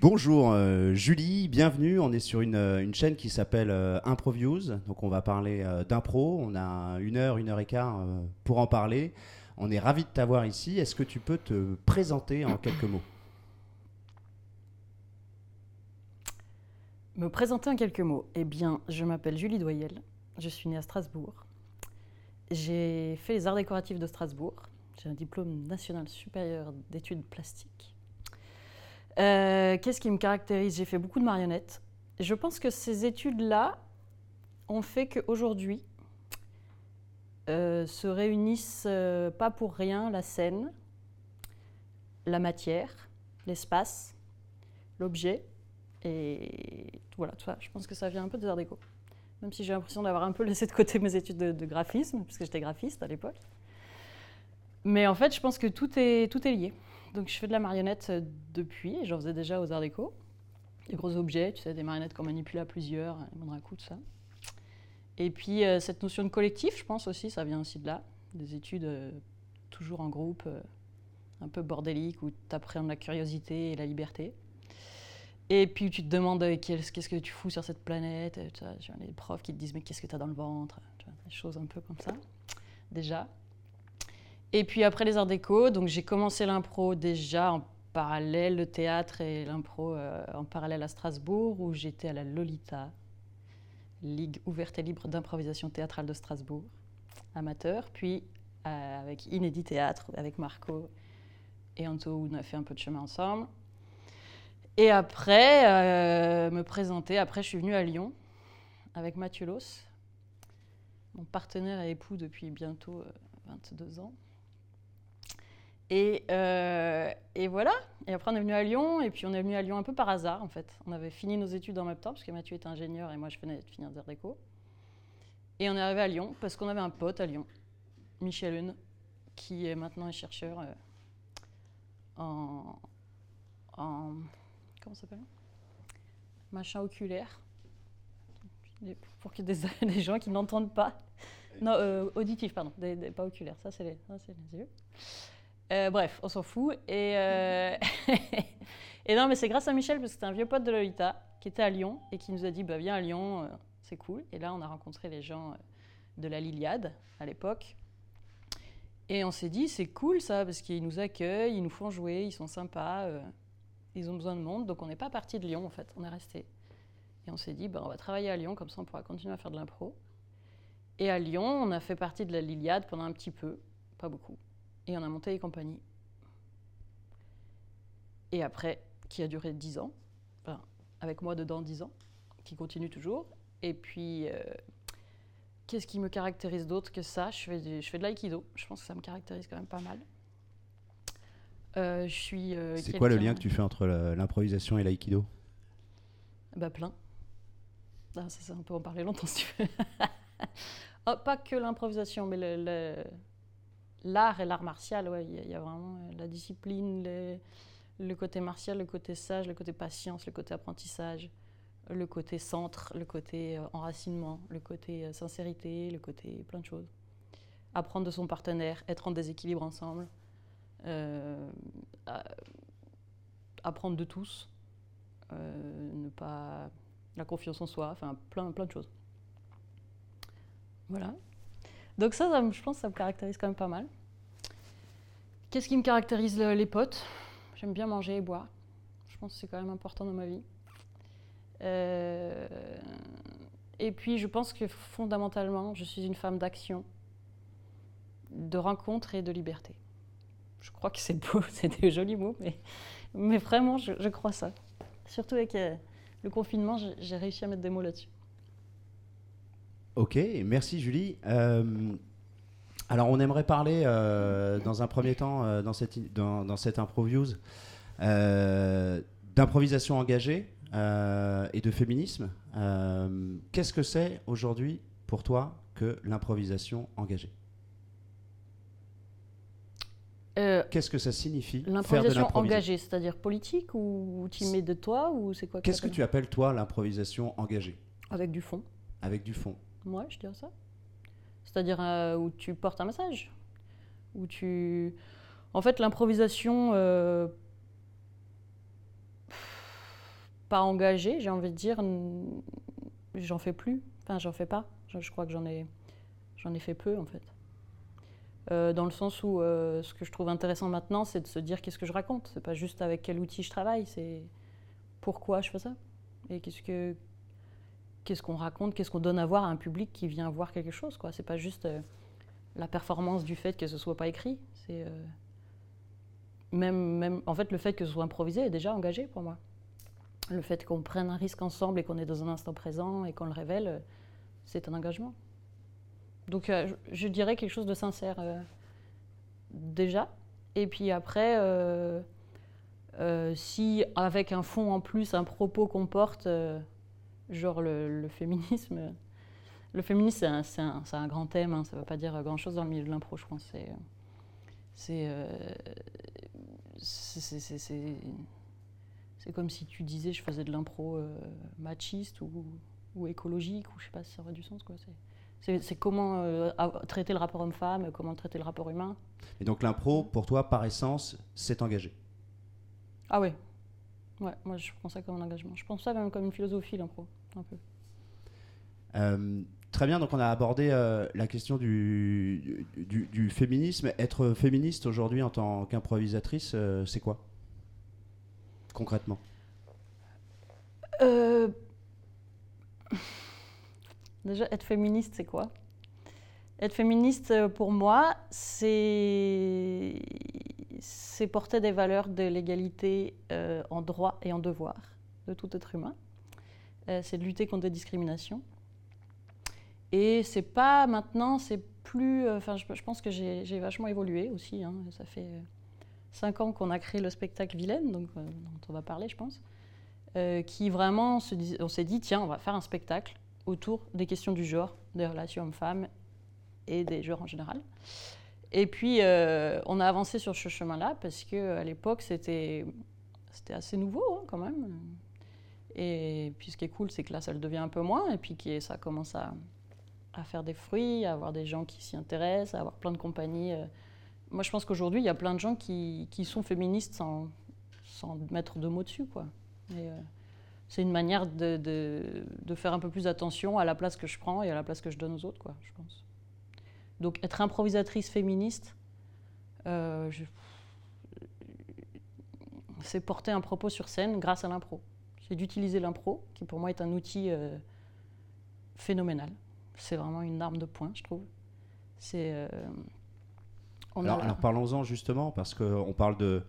Bonjour euh, Julie, bienvenue. On est sur une, euh, chaîne qui s'appelle euh, Improviews. Donc on va parler d'impro. On a une heure, une heure et quart pour en parler. On est ravi de t'avoir ici. Est-ce que tu peux te présenter en quelques mots? Me présenter en quelques mots. Eh bien, je m'appelle Julie Doyel. Je suis née à Strasbourg. J'ai fait les arts décoratifs de Strasbourg. J'ai un diplôme national supérieur d'études plastiques. Euh, Qu'est-ce qui me caractérise? J'ai fait beaucoup de marionnettes. Je pense que ces études-là ont fait qu'aujourd'hui euh, se réunissent euh, pas pour rien la scène, la matière, l'espace, l'objet. Et voilà, tout ça, je pense que ça vient un peu des arts déco. Même si j'ai l'impression d'avoir un peu laissé de côté mes études de, de graphisme, puisque j'étais graphiste à l'époque. Mais en fait, je pense que tout est, tout est lié. Donc je fais de la marionnette euh, depuis, et j'en faisais déjà aux arts déco. Des gros objets, tu sais, des marionnettes qu'on manipule à plusieurs, les moindres coups, tout ça. Et puis euh, cette notion de collectif, je pense aussi, ça vient aussi de là. Des études euh, toujours en groupe, euh, un peu bordéliques, où tu appréhendes la curiosité et la liberté. Et puis tu te demandes euh, qu'est-ce que tu fous sur cette planète. euh, tu vois, les profs qui te disent mais qu'est-ce que tu as dans le ventre. Tu vois, des choses un peu comme ça, déjà. Et puis après les arts déco, donc j'ai commencé l'impro déjà en parallèle, le théâtre et l'impro euh, en parallèle à Strasbourg, où j'étais à la Lolita, Ligue ouverte et libre d'improvisation théâtrale de Strasbourg, amateur. Puis euh, avec Inédit Théâtre, avec Marco et Anto, où on a fait un peu de chemin ensemble. Et après, euh, me présenter, après je suis venue à Lyon avec Mathieu Los, mon partenaire et époux depuis bientôt euh, 22 ans. Et, euh, et voilà. Et après, on est venu à Lyon. Et puis, on est venu à Lyon un peu par hasard, en fait. On avait fini nos études en même temps, parce que Mathieu était ingénieur et moi, je venais de finir des déco. Et on est arrivé à Lyon, parce qu'on avait un pote à Lyon, Michel Hune, qui est maintenant un chercheur euh, en, en. Comment ça s'appelle? Machin oculaire. Pour que des, des gens qui n'entendent pas. Non, euh, auditif, pardon. Des- des- pas oculaire, ça, c'est les, ça, c'est les yeux. Euh, bref, on s'en fout. Et, euh, et non, mais c'est grâce à Michel, parce que c'était un vieux pote de Lolita qui était à Lyon et qui nous a dit bah, Viens à Lyon, euh, c'est cool. Et là, on a rencontré les gens de la Liliade à l'époque. Et on s'est dit C'est cool ça, parce qu'ils nous accueillent, ils nous font jouer, ils sont sympas, ils ont besoin de monde. Donc on n'est pas parti de Lyon en fait, on est resté. Et on s'est dit bah, On va travailler à Lyon, comme ça on pourra continuer à faire de l'impro. Et à Lyon, on a fait partie de la Liliade pendant un petit peu, pas beaucoup. Et on a monté les compagnies. Et après, qui a duré 10 ans, enfin, avec moi dedans 10 ans, qui continue toujours. Et puis, euh, qu'est-ce qui me caractérise d'autre que ça? Je fais, du- je fais de l'aïkido, je pense que ça me caractérise quand même pas mal. Euh, je suis. euh, C'est quoi le lien que tu fais entre l'improvisation et l'aïkido? Bah plein. Ah, ça, ça, on peut en parler longtemps si tu veux. Oh, pas que l'improvisation, mais le- le- l'art et l'art martial, ouais, il y, a- il y a vraiment euh, la discipline, le, côté martial, le côté sage, le côté patience, le côté apprentissage, le côté centre, le côté euh, enracinement, le côté euh, sincérité, le côté plein de choses. Apprendre de son partenaire, être en déséquilibre ensemble, apprendre de tous, ne pas la confiance en soi, enfin plein, plein de choses. Voilà. Donc ça, je pense que ça me caractérise quand même pas mal. Qu'est-ce qui me caractérise le- les potes? J'aime bien manger et boire. Je pense que c'est quand même important dans ma vie. Euh, Et puis je pense que fondamentalement, je suis une femme d'action, de rencontre et de liberté. Je crois que c'est beau, c'est des jolis mots, mais, mais vraiment, je, crois ça. Surtout avec euh, le confinement, j'ai réussi à mettre des mots là-dessus. Ok, merci Julie. Euh, alors on aimerait parler euh, dans un premier temps euh, dans cette, dans, dans cette Improviews d'improvisation engagée et de féminisme. Qu'est-ce que c'est aujourd'hui pour toi que l'improvisation engagée? Qu'est-ce que ça signifie L'improvisation engagée, c'est-à-dire politique ou tu mets de toi ou c'est quoi Qu'est-ce que t'appelles tu appelles toi l'improvisation engagée? Avec du fond. avec du fond Moi, je dirais ça. C'est-à-dire euh, où tu portes un message. Où tu. En fait, l'improvisation. euh, pas engagé, j'ai envie de dire, j'en fais plus. Enfin, j'en fais pas. Je, crois que j'en ai, j'en ai fait peu, en fait. Euh, dans le sens où ce que je trouve intéressant maintenant, c'est de se dire qu'est-ce que je raconte. C'est pas juste avec quel outil je travaille, c'est pourquoi je fais ça. Et qu'est-ce que qu'est-ce qu'on raconte, qu'est-ce qu'on donne à voir à un public qui vient voir quelque chose. Quoi. C'est pas juste euh, la performance du fait que ce soit pas écrit. C'est même, même, en fait, le fait que ce soit improvisé est déjà engagé pour moi. Le fait qu'on prenne un risque ensemble et qu'on est dans un instant présent et qu'on le révèle, c'est un engagement. Donc euh, je, dirais quelque chose de sincère euh, déjà. Et puis après, euh, si avec un fond en plus, un propos qu'on porte, genre le, féminisme, le féminisme c'est un, un, grand thème, hein, ça ne veut pas dire grand-chose dans le milieu de l'impro, je pense. C'est c'est comme si tu disais je faisais de l'impro machiste ou, ou, écologique, ou je sais pas si ça aurait du sens. quoi. C'est comment euh, traiter le rapport homme-femme, comment traiter le rapport humain. Et donc l'impro, pour toi, par essence, c'est engagé? Ah oui. Ouais, moi je pense ça comme un engagement. Je pense ça même comme une philosophie, l'impro, un peu. Euh, très bien, donc on a abordé euh, la question du, du, féminisme. Être féministe aujourd'hui en tant qu'improvisatrice, c'est quoi Concrètement? Déjà, être féministe, c'est quoi? Être féministe, euh, pour moi, c'est porter des valeurs de l'égalité euh, en droit et en devoir de tout être humain. Euh, c'est de lutter contre des discriminations. Et c'est pas maintenant, c'est plus. Enfin, je, pense que j'ai vachement évolué aussi. Hein. Ça fait cinq ans qu'on a créé le spectacle Vilaine, dont on va parler, je pense. qui vraiment, on s'est dit, tiens, on va faire un spectacle autour des questions du genre, des relations hommes-femmes et des genres en général. Et puis, euh, on a avancé sur ce chemin-là parce qu'à l'époque, c'était assez nouveau hein, quand même. Et puis, ce qui est cool, c'est que là, ça le devient un peu moins. Et puis, ça commence à, faire des fruits, à avoir des gens qui s'y intéressent, à avoir plein de compagnies. Euh. Moi, je pense qu'aujourd'hui, il y a plein de gens qui, sont féministes sans, mettre de mots dessus. Quoi. Euh, c'est une manière de, de, faire un peu plus attention à la place que je prends et à la place que je donne aux autres, quoi, je pense. Donc être improvisatrice féministe, euh, c'est porter un propos sur scène grâce à l'impro. C'est d'utiliser l'impro, qui pour moi est un outil euh, phénoménal. C'est vraiment une arme de poing, je trouve. C'est. Euh, alors, alors parlons-en justement, parce qu'on parle de,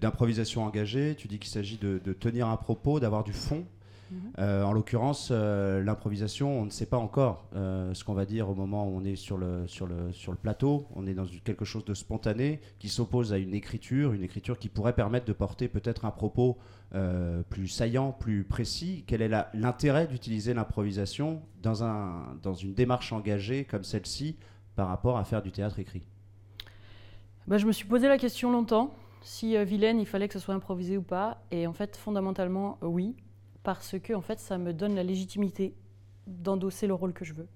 d'improvisation engagée. Tu dis qu'il s'agit de, tenir un propos, d'avoir du fond. Mhm. Euh, en l'occurrence, euh, l'improvisation, on ne sait pas encore euh, ce qu'on va dire au moment où on est sur le, sur le, sur le plateau. On est dans quelque chose de spontané qui s'oppose à une écriture, une écriture qui pourrait permettre de porter peut-être un propos plus saillant, plus précis. Quel est l'intérêt d'utiliser l'improvisation dans, un, dans une démarche engagée comme celle-ci par rapport à faire du théâtre écrit? Bah, Je me suis posé la question longtemps si Vilaine, il fallait que ce soit improvisé ou pas. Et en fait, fondamentalement, oui, parce que en fait, ça me donne la légitimité d'endosser le rôle que je veux.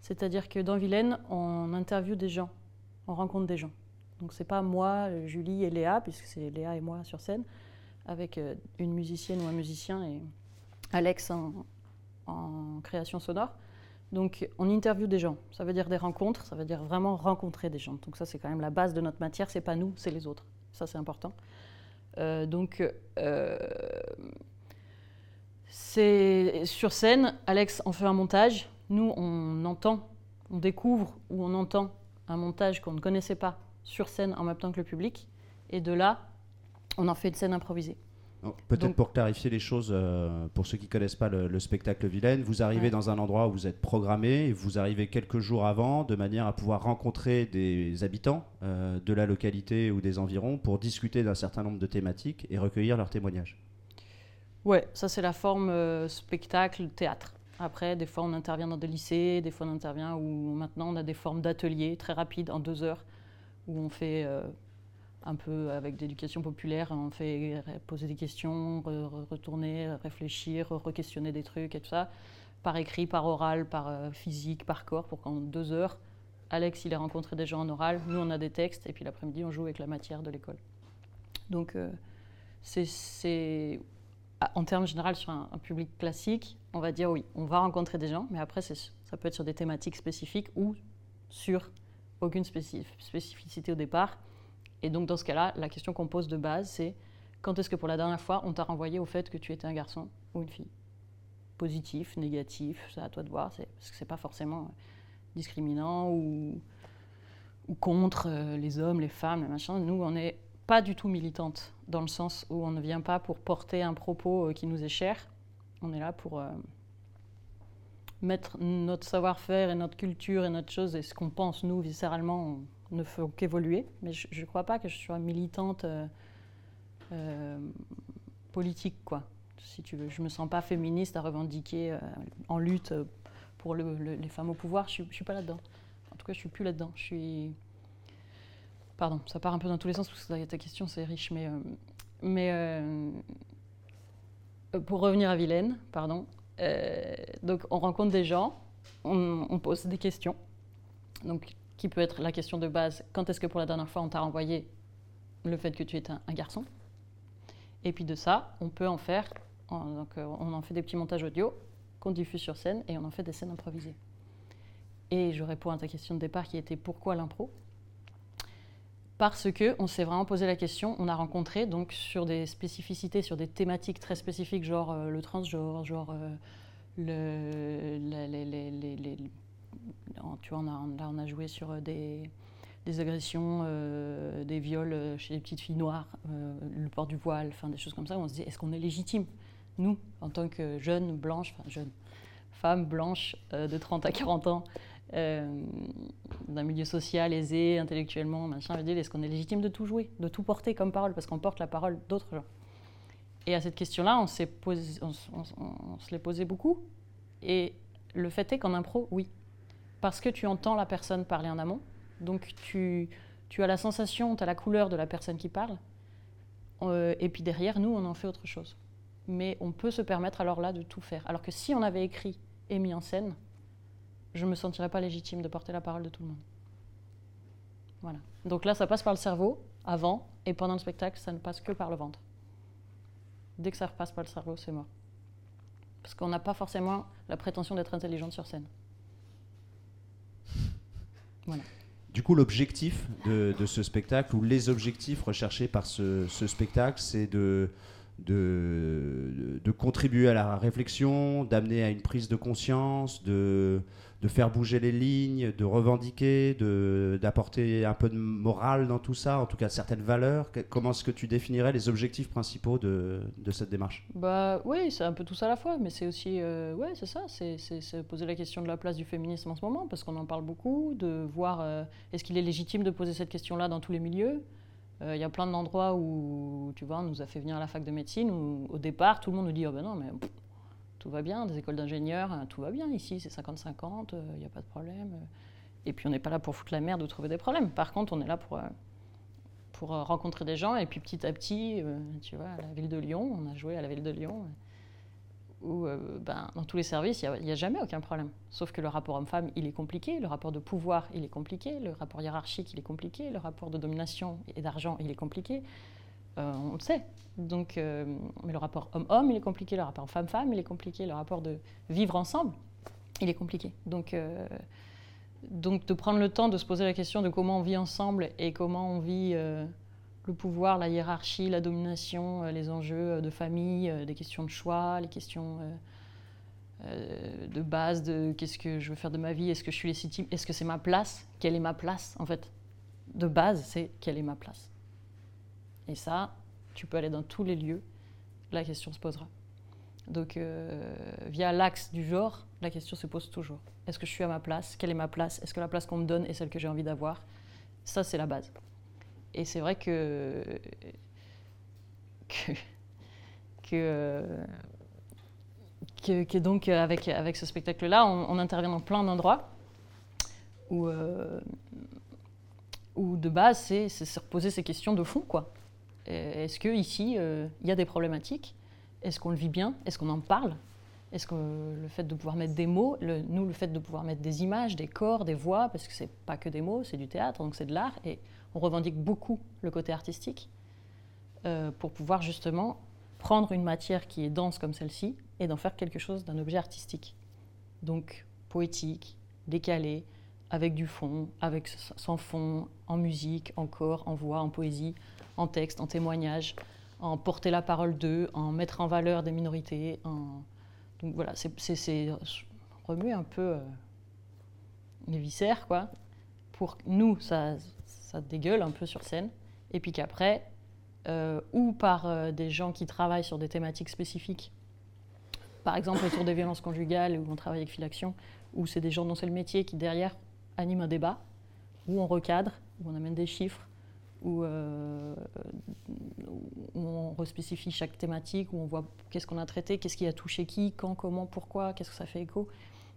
C'est-à-dire que dans Vilaine, on interviewe des gens, on rencontre des gens. Donc c'est pas moi, Julie et Léa, puisque c'est Léa et moi sur scène, avec euh, une musicienne ou un musicien et Alex en, création sonore. Donc on interviewe des gens, ça veut dire des rencontres, ça veut dire vraiment rencontrer des gens. Donc ça c'est quand même la base de notre matière, c'est pas nous, c'est les autres. Ça, c'est important. Euh, donc, euh, c'est sur scène, Alex en fait un montage. Nous, on entend, on découvre ou on entend un montage qu'on ne connaissait pas sur scène en même temps que le public. Et de là, on en fait une scène improvisée. Peut-être pour clarifier les choses, euh, pour ceux qui ne connaissent pas le, spectacle Vilaine, vous arrivez dans un endroit où vous êtes programmé, vous arrivez quelques jours avant de manière à pouvoir rencontrer des habitants euh, de la localité ou des environs pour discuter d'un certain nombre de thématiques et recueillir leurs témoignages. Ouais, ça c'est la forme euh, spectacle, théâtre. Après, des fois on intervient dans des lycées, des fois on intervient où maintenant on a des formes d'ateliers très rapides en deux heures où on fait un peu avec d'éducation populaire, on fait poser des questions, retourner, réfléchir, re-questionner des trucs et tout ça, par écrit, par oral, par euh, physique, par corps, pour qu'en deux heures, Alex, il a rencontré des gens en oral, nous, on a des textes, et puis l'après-midi, on joue avec la matière de l'école. Donc, euh, c'est en termes généraux, sur un, public classique, on va dire oui, on va rencontrer des gens, mais après, ça peut être sur des thématiques spécifiques ou sur aucune spécificité au départ. Et donc, dans ce cas-là, la question qu'on pose de base, c'est quand est-ce que pour la dernière fois, on t'a renvoyé au fait que tu étais un garçon ou une fille? Positif, négatif, c'est à toi de voir, parce que c'est pas forcément discriminant ou, ou contre euh, les hommes, les femmes, les machins. Nous, on n'est pas du tout militante, dans le sens où on ne vient pas pour porter un propos euh, qui nous est cher. On est là pour euh, mettre notre savoir-faire et notre culture et notre chose et ce qu'on pense, nous, viscéralement, ne fait qu'évoluer. Mais je ne crois pas que je sois militante politique, quoi si tu veux. Je me sens pas féministe à revendiquer euh, en lutte euh, pour les femmes au pouvoir. Je, ne suis pas là-dedans. En tout cas, je suis plus là-dedans. Je suis. Pardon, ça part un peu dans tous les sens parce que ta question c'est riche, mais euh, mais pour revenir à Vilaine, pardon. donc on rencontre des gens, on, pose des questions. Donc qui peut être la question de base quand est-ce que pour la dernière fois on t'a renvoyé le fait que tu es un garçon? Et puis de ça, on peut en faire donc, euh, on en fait des petits montages audio qu'on diffuse sur scène et on en fait des scènes improvisées. Et je réponds à ta question de départ qui était pourquoi l'impro? Parce que on s'est vraiment posé la question, on a rencontré donc sur des spécificités, sur des thématiques très spécifiques, genre euh, le transgenre, genre euh, le, les, tu vois, là on a joué sur des, des agressions, des viols chez les petites filles noires, le port du voile, enfin des choses comme ça. on se dit, est-ce qu'on est légitime nous, en tant que jeunes blanches, enfin jeunes, femmes blanches euh, de 30 à 40 ans, euh, d'un milieu social aisé, intellectuellement, machin, est-ce qu'on est légitime de tout jouer, de tout porter comme parole, parce qu'on porte la parole d'autres gens Et à cette question-là, on, s'est posé, se l'est posé beaucoup. Et le fait est qu'en impro, oui. Parce que tu entends la personne parler en amont, donc tu, tu as la sensation, tu as la couleur de la personne qui parle, euh, et puis derrière, nous, on en fait autre chose mais on peut se permettre alors là de tout faire. Alors que si on avait écrit et mis en scène, je ne me sentirais pas légitime de porter la parole de tout le monde. Voilà. Donc là, ça passe par le cerveau avant, et pendant le spectacle, ça ne passe que par le ventre. Dès que ça repasse par le cerveau, c'est mort. Parce qu'on n'a pas forcément la prétention d'être intelligente sur scène. Voilà. Du coup, l'objectif de, ce spectacle, ou les objectifs recherchés par ce spectacle, c'est de, de, contribuer à la réflexion, d'amener à une prise de conscience, de, de faire bouger les lignes, de revendiquer, d'apporter un peu de morale dans tout ça, en tout cas certaines valeurs. Comment est-ce que tu définirais les objectifs principaux de, de cette démarche? Bah oui, c'est un peu tout ça à la fois, mais c'est aussi, euh, ouais, c'est ça, c'est poser la question de la place du féminisme en ce moment, parce qu'on en parle beaucoup, de voir euh, est-ce qu'il est légitime de poser cette question-là dans tous les milieux? Il y a plein d'endroits où, tu vois, on nous a fait venir à la fac de médecine où, au départ, tout le monde nous dit Oh ben non, mais tout va bien, des écoles d'ingénieurs, hein, tout va bien ici, c'est 50-50, il n'y a pas de problème. Et puis on n'est pas là pour foutre la merde ou trouver des problèmes. Par contre, on est là pour, euh, pour euh, rencontrer des gens et puis petit à petit, tu vois, à la ville de Lyon, on a joué à la ville de Lyon où euh, ben, dans tous les services, il n'y a, jamais aucun problème. Sauf que le rapport homme-femme, il est compliqué, le rapport de pouvoir, il est compliqué, le rapport hiérarchique, il est compliqué, le rapport de domination et d'argent, il est compliqué. Euh, on le sait. Donc, euh, mais le rapport homme-homme, il est compliqué, le rapport femme-femme, il est compliqué, le rapport de vivre ensemble, il est compliqué. Donc, donc de prendre le temps de se poser la question de comment on vit ensemble et comment on vit le pouvoir, la hiérarchie, la domination, euh, les enjeux euh, de famille, euh, des questions de choix, les questions de base de qu'est-ce que je veux faire de ma vie, est-ce que je suis légitime, est-ce que c'est ma place, quelle est ma place en fait. De base, c'est quelle est ma place. Et ça, tu peux aller dans tous les lieux, la question se posera. Donc, via l'axe du genre, la question se pose toujours. Est-ce que je suis à ma place? Quelle est ma place? Est-ce que la place qu'on me donne est celle que j'ai envie d'avoir? Ça, c'est la base. Et c'est vrai que, que, que, que, donc avec, avec ce spectacle-là, on, intervient dans plein d'endroits où, euh, où de base, c'est se reposer ces questions de fond. quoi. Est-ce qu'ici, euh, il y a des problématiques? Est-ce qu'on le vit bien? Est-ce qu'on en parle? Est-ce que le fait de pouvoir mettre des mots, nous, le fait de pouvoir mettre des images, des corps, des voix, parce que c'est pas que des mots, c'est du théâtre, donc c'est de l'art, et on revendique beaucoup le côté artistique euh, pour pouvoir justement prendre une matière qui est dense comme celle-ci et d'en faire quelque chose d'un objet artistique. Donc poétique, décalé, avec du fond, avec sans fond, en musique, en corps, en voix, en poésie, en texte, en témoignage, en porter la parole d'eux, en mettre en valeur des minorités. Donc voilà, c'est remuer un peu euh, les viscères, quoi. Pour nous, ça, ça dégueule un peu sur scène. Et puis qu'après, euh, ou par euh, des gens qui travaillent sur des thématiques spécifiques, par exemple autour des violences conjugales, où on travaille avec Filaction, où c'est des gens dont c'est le métier qui derrière animent un débat, où on recadre, où on amène des chiffres, où, euh, où on respécifie chaque thématique, où on voit qu'est-ce qu'on a traité, qu'est-ce qui a touché qui, quand, comment, pourquoi, qu'est-ce que ça fait écho.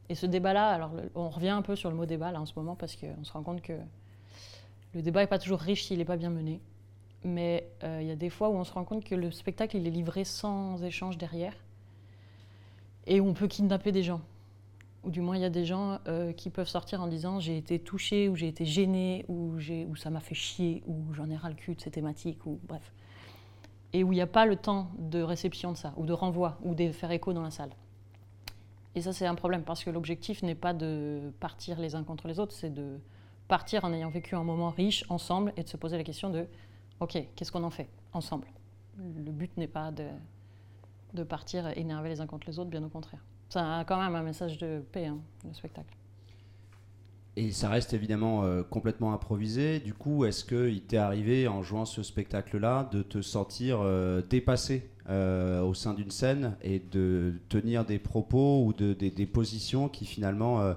Et ce débat-là, alors on revient un peu sur le mot débat là en ce moment parce qu'on se rend compte que le débat n'est pas toujours riche s'il n'est pas bien mené. Mais euh, il y a des fois où on se rend compte que le spectacle il est livré sans échange derrière et on peut kidnapper des gens. Ou du moins il y a des gens euh, qui peuvent sortir en disant j'ai été touché ou j'ai été gêné ou, ou ça m'a fait chier ou j'en ai ras le cul de ces thématiques ou bref. Et où il n'y a pas le temps de réception de ça ou de renvoi ou de faire écho dans la salle. Et ça, c'est un problème parce que l'objectif n'est pas de partir les uns contre les autres, c'est de partir en ayant vécu un moment riche ensemble et de se poser la question de OK, qu'est-ce qu'on en fait ensemble? Le but n'est pas de, de partir énerver les uns contre les autres, bien au contraire. C'est quand même un message de paix, hein, le spectacle. Et ça reste évidemment euh, complètement improvisé. Du coup, est-ce qu'il t'est arrivé en jouant ce spectacle-là de te sentir euh, dépassé euh, au sein d'une scène et de tenir des propos ou de, des, positions qui finalement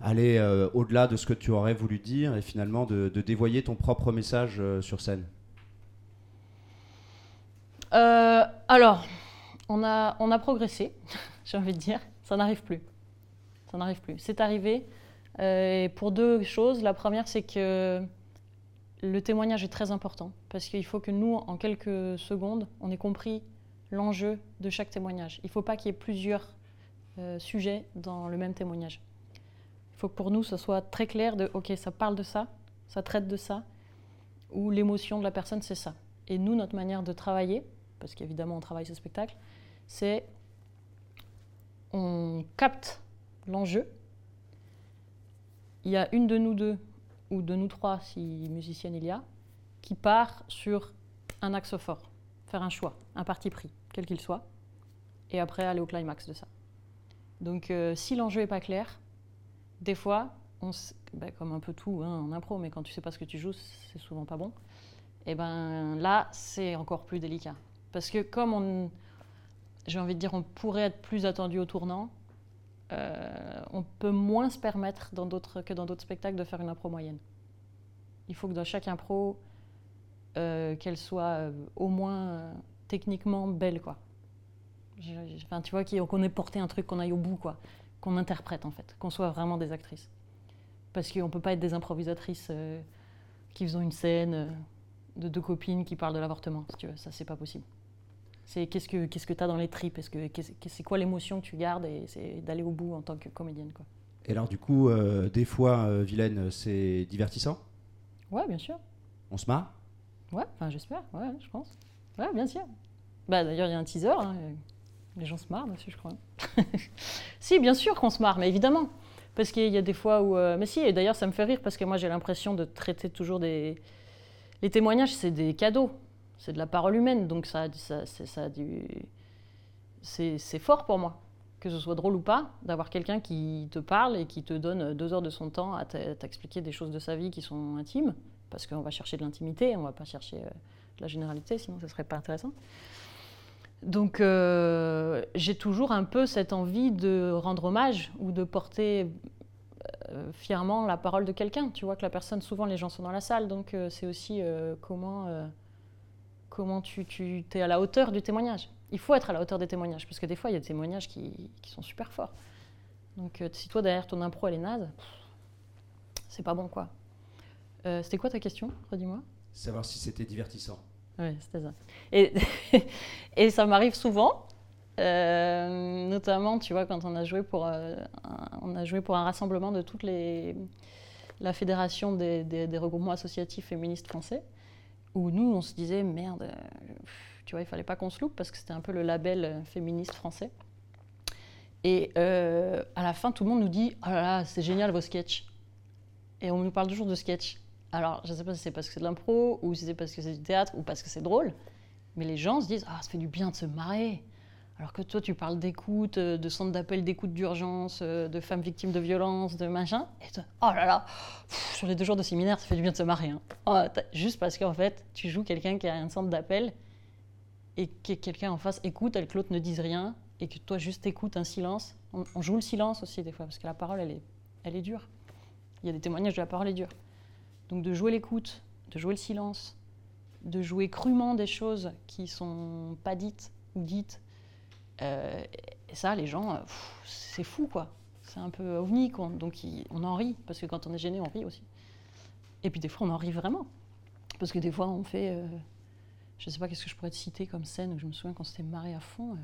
allaient au-delà de ce que tu aurais voulu dire et finalement de, dévoyer ton propre message sur scène Alors, on a, on a progressé, j'ai envie de dire. Ça n'arrive plus. Ça n'arrive plus. C'est arrivé euh, pour deux choses. La première, c'est que le témoignage est très important parce qu'il faut que nous, en quelques secondes, on ait compris l'enjeu de chaque témoignage. Il ne faut pas qu'il y ait plusieurs euh, sujets dans le même témoignage. Il faut que pour nous, ce soit très clair de OK, ça parle de ça, ça traite de ça, ou l'émotion de la personne, c'est ça. Et nous, notre manière de travailler, parce qu'évidemment, on travaille ce spectacle, c'est on capte l'enjeu il y a une de nous deux, ou de nous trois, si musicienne il y a, qui part sur un axe fort, faire un choix, un parti pris, quel qu'il soit, et après aller au climax de ça. Donc euh, si l'enjeu n'est pas clair, des fois, on ben, comme un peu tout hein, en impro, mais quand tu sais pas ce que tu joues, c'est souvent pas bon. Et ben là, c'est encore plus délicat. Parce que comme on, j'ai envie de dire, on pourrait être plus attendu au tournant, euh, on peut moins se permettre dans que dans d'autres spectacles de faire une impro moyenne. Il faut que dans chaque impro, euh, qu'elle soit euh, au moins techniquement belle, quoi. enfin, tu vois, qu'on ait porté un truc, qu'on aille au bout, quoi. Qu'on interprète, en fait. Qu'on soit vraiment des actrices. Parce qu'on ne peut pas être des improvisatrices qui font une scène de deux copines qui parlent de l'avortement, si tu veux. Ça, c'est pas possible. C'est qu'est-ce que qu'est-ce que tu as dans les tripes? Est-ce que c'est quoi l'émotion que tu gardes et c'est d'aller au bout en tant que comédienne quoi? Et alors du coup, euh, des fois, euh, Vilaine, c'est divertissant? Ouais, bien sûr. On se marre? Ouais, enfin j'espère, ouais, je pense. Ouais, bien sûr. Bah d'ailleurs, il y a un teaser, hein, les gens se marrent dessus, je crois. si, bien sûr qu'on se marre, mais évidemment. Parce qu'il y a des fois où... Euh, mais si, et d'ailleurs ça me fait rire parce que moi j'ai l'impression de traiter toujours des... Les témoignages, c'est des cadeaux c'est de la parole humaine, donc ça, ça, ça c'est fort pour moi, que ce soit drôle ou pas, d'avoir quelqu'un qui te parle et qui te donne deux heures de son temps à t'expliquer des choses de sa vie qui sont intimes, parce qu'on va chercher de l'intimité, on va pas chercher euh, de la généralité, sinon ce serait pas intéressant. Donc euh, j'ai toujours un peu cette envie de rendre hommage ou de porter euh, fièrement la parole de quelqu'un. Tu vois que la personne, souvent les gens sont dans la salle, donc c'est aussi comment comment tu, tu es à la hauteur du témoignage. Il faut être à la hauteur des témoignages, parce que des fois, il y a des témoignages qui, sont super forts. Donc, euh, si toi, derrière ton impro, elle est naze, c'est pas bon, quoi. Euh, c'était quoi ta question? Redis-moi. Savoir si c'était divertissant. Oui, c'était ça. Et, ça m'arrive souvent, euh, notamment, tu vois, quand on a joué pour, un, on a joué pour un rassemblement de toutes la fédération des, regroupements associatifs féministes français où nous, on se disait, merde, tu vois, il fallait pas qu'on se loupe parce que c'était un peu le label euh, féministe français. Et euh, à la fin, tout le monde nous dit Oh là là, c'est génial vos sketchs. Et on nous parle toujours de sketchs. Alors, je ne sais pas si c'est parce que c'est de l'impro, ou si c'est parce que c'est du théâtre, ou parce que c'est drôle. Mais les gens se disent Ah, ça fait du bien de se marrer. Alors que toi, tu parles d'écoute, euh, de centre d'appel d'écoute d'urgence, euh, de femmes victimes de violences, de machin. Et toi, oh là là, pff, sur les deux jours de séminaire, ça fait du bien de se marrer. hein. Oh, juste parce qu'en fait, tu joues quelqu'un qui a un centre d'appel et que quelqu'un en face écoute et que l'autre ne dise rien et que toi juste écoutes un silence. On, on joue le silence aussi des fois parce que la parole, elle est, elle est dure. Il y a des témoignages de la parole est dure. Donc de jouer l'écoute, de jouer le silence, de jouer crûment des choses qui sont pas dites ou dites. Euh, et ça, les gens, euh, c'est fou quoi. C'est un peu ovni quoi. Donc on en rit parce que quand on est gêné, on rit aussi. Et puis des fois, on en rit vraiment parce que des fois, on fait. euh, je sais pas qu'est-ce que je pourrais te citer comme scène où je me souviens qu'on s'était marré à fond. euh,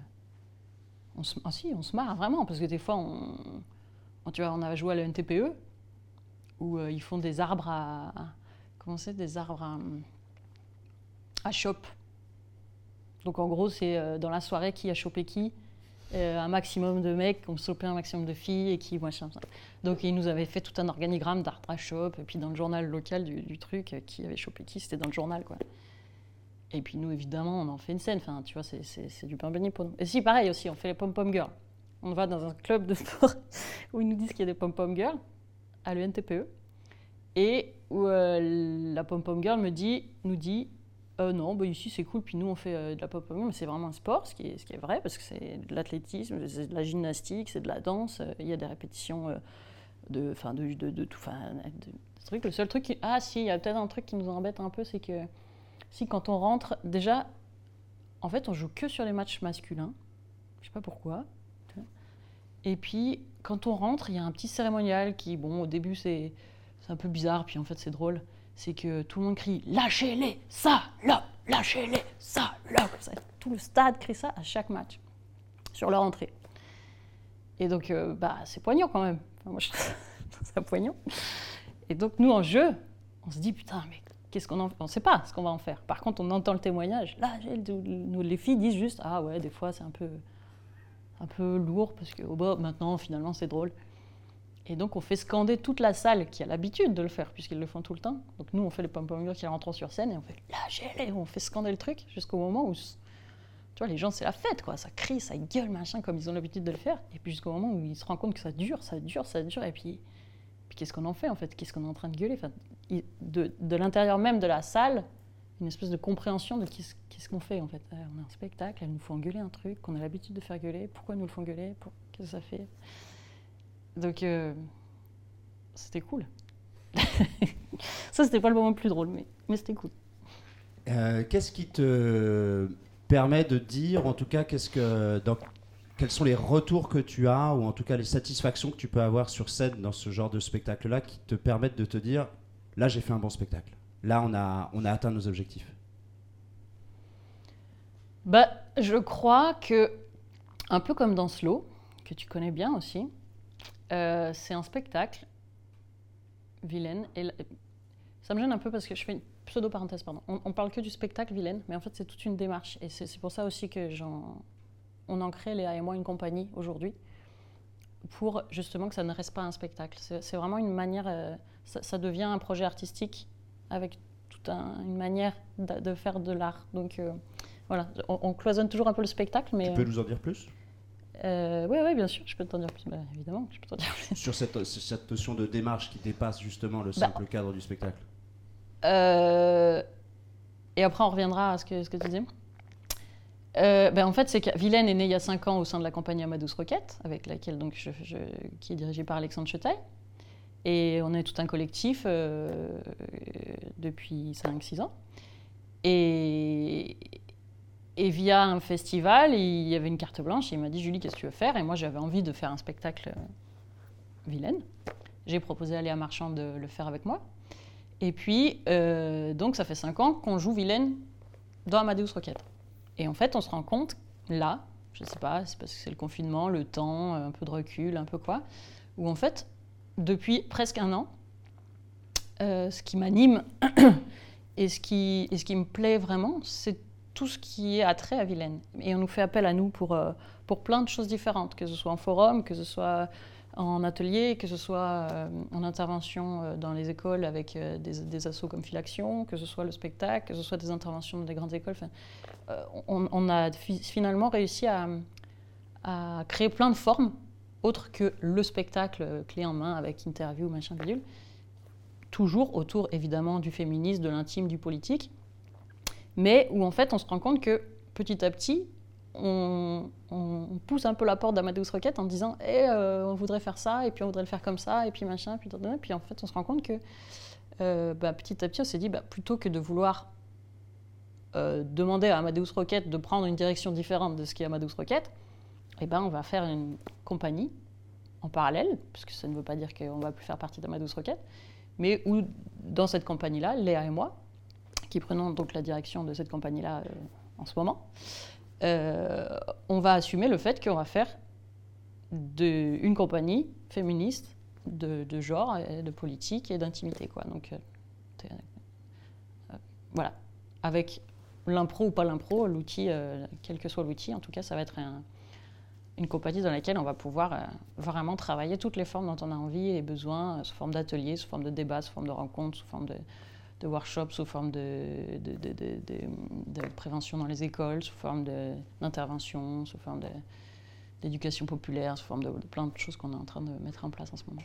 on se, ah si, on se marre vraiment parce que des fois, on, on- tu vois, on a joué à la NTPE où euh, ils font des arbres à, comment c'est, des arbres à, à chope. Donc en gros, c'est euh, dans la soirée qui a chopé qui. Euh, un maximum de mecs qui ont chopé un maximum de filles et qui machin. Donc ils nous avaient fait tout un organigramme d'art à chope et puis dans le journal local du, du truc, qui avait chopé qui, c'était dans le journal quoi. Et puis nous évidemment on en fait une scène, enfin tu vois c'est du pain béni pour nous. Et si pareil aussi, on fait les pom-pom girls. On va dans un club de sport où ils nous disent qu'il y a des pom-pom girls à l'ENTPE et où euh, la pom-pom girl me dit, nous dit euh, non, bah ici c'est cool, puis nous on fait euh, de la pop mais c'est vraiment un sport, ce qui est, ce qui est vrai, parce que c'est de l'athlétisme, c'est de la gymnastique, c'est de la danse, il y a des répétitions de, enfin de, de, de tout, trucs. Le seul truc, qui- ah si, il y a peut-être un truc qui nous embête un peu, c'est que si quand on rentre, déjà, en fait on joue que sur les matchs masculins, je sais pas pourquoi. Et puis quand on rentre, il y a un petit cérémonial qui, bon, au début c'est un peu bizarre, puis en fait c'est drôle c'est que tout le monde crie Lâchez-les, ça, là, lâchez-les, ça, là. Tout le stade crie ça à chaque match, sur leur entrée. Et donc, euh, bah, c'est poignant quand même. Enfin, moi, je trouve ça poignant. Et donc, nous, en jeu, on se dit Putain, mais qu'est-ce qu'on en fait On ne sait pas ce qu'on va en faire. Par contre, on entend le témoignage. Là, les filles disent juste Ah ouais, des fois, c'est un peu, un peu lourd, parce que oh, bah, maintenant, finalement, c'est drôle. Et donc, on fait scander toute la salle qui a l'habitude de le faire, puisqu'ils le font tout le temps. Donc, nous, on fait les pom-pom girls qui rentrent sur scène et on fait lâchez-les, on fait scander le truc jusqu'au moment où, tu vois, les gens, c'est la fête, quoi. Ça crie, ça gueule, machin, comme ils ont l'habitude de le faire. Et puis, jusqu'au moment où ils se rendent compte que ça dure, ça dure, ça dure. Et puis, puis qu'est-ce qu'on en fait, en fait? Qu'est-ce qu'on est en train de gueuler? De l'intérieur même de la salle, une espèce de compréhension de qu'est-ce qu'on fait, en fait. Euh, on a un spectacle, elles nous font gueuler un truc qu'on a l'habitude de faire gueuler. Pourquoi nous le font gueuler? Pour- Qu'est-ce que ça fait? Donc, euh, c'était cool. ça, c'était pas le moment le plus drôle, mais, mais c'était cool. Euh, qu'est-ce qui te permet de dire, en tout cas, qu'est-ce que, dans- quels sont les retours que tu as, ou en tout cas les satisfactions que tu peux avoir sur scène dans ce genre de spectacle-là, qui te permettent de te dire, là j'ai fait un bon spectacle, là on a, on a atteint nos objectifs. Bah, je crois que, un peu comme dans Slow, que tu connais bien aussi, euh, c'est un spectacle vilaine. Et ça me gêne un peu parce que je fais une pseudo-parenthèse, pardon. On, on parle que du spectacle vilaine, mais en fait, c'est toute une démarche. Et c'est pour ça aussi que j'en- on en crée, Léa et moi, une compagnie aujourd'hui, pour justement que ça ne reste pas un spectacle. C'est vraiment une manière, euh, ça devient un projet artistique avec toute un- une manière de, de faire de l'art. Donc euh, voilà, on, on cloisonne toujours un peu le spectacle, mais... Tu peux nous en dire plus? euh, oui, oui, bien sûr, je peux t'en dire plus. Bah, évidemment, je peux t'en dire plus. sur cette, cette notion de démarche qui dépasse justement le Bah. simple cadre du spectacle Euh, et après, on reviendra à ce que, ce que tu disais. Euh, ben, en fait, c'est que Vilaine est née il y a 5 ans au sein de la compagnie Amadouce Roquette, avec laquelle donc je, je- qui est dirigée par Alexandre Chetaille. Et on est tout un collectif euh, depuis 5-6 ans. Et, via un festival, il y avait une carte blanche et il m'a dit Julie, qu'est-ce que tu veux faire? Et moi, j'avais envie de faire un spectacle euh, Vilaine. J'ai proposé à Léa Marchand de le faire avec moi. Et puis, euh, donc, ça fait 5 ans qu'on joue Vilaine dans Amadeus Rocket. Et en fait, on se rend compte, là, je sais pas, c'est parce que c'est le confinement, le temps, un peu de recul, un peu quoi, où en fait, depuis presque un an, euh, ce qui m'anime et, ce qui, me plaît vraiment, c'est tout ce qui est attrait à Vilaine. Et on nous fait appel à nous pour, euh, pour plein de choses différentes, que ce soit en forum, que ce soit en atelier, que ce soit euh, en intervention dans les écoles avec des, des assos comme Filaction, que ce soit le spectacle, que ce soit des interventions dans des grandes écoles. on, on, a finalement réussi à, créer plein de formes autres que le spectacle clé en main avec interview, machin, bidule. Toujours autour évidemment du féminisme, de l'intime, du politique mais où en fait on se rend compte que petit à petit, on, pousse un peu la porte d'Amadeus Rocket en disant eh, euh, on voudrait faire ça, et puis on voudrait le faire comme ça, et puis machin, puis, puis en fait on se rend compte que euh, bah, petit à petit on s'est dit bah, plutôt que de vouloir euh, demander à Amadeus Rocket de prendre une direction différente de ce qu'est Amadeus Rocket, eh ben, on va faire une compagnie en parallèle, puisque ça ne veut pas dire qu'on va plus faire partie d'Amadeus Rocket, mais où dans cette compagnie-là, Léa et moi, qui prenons donc la direction de cette compagnie-là euh, en ce moment, euh, on va assumer le fait qu'on va faire une compagnie féministe de, genre, de politique et d'intimité. Quoi. Donc, euh, voilà. Avec l'impro ou pas l'impro, l'outil, quel que soit l'outil, en tout cas, ça va être une compagnie dans laquelle on va pouvoir vraiment travailler toutes les formes dont on a envie et besoin, sous forme d'ateliers, sous forme de débats, sous forme de rencontres, sous forme de, de workshops sous forme de, de, prévention dans les écoles, sous forme d'intervention, sous forme d'éducation populaire, sous forme de, plein de choses qu'on est en train de mettre en place en ce moment.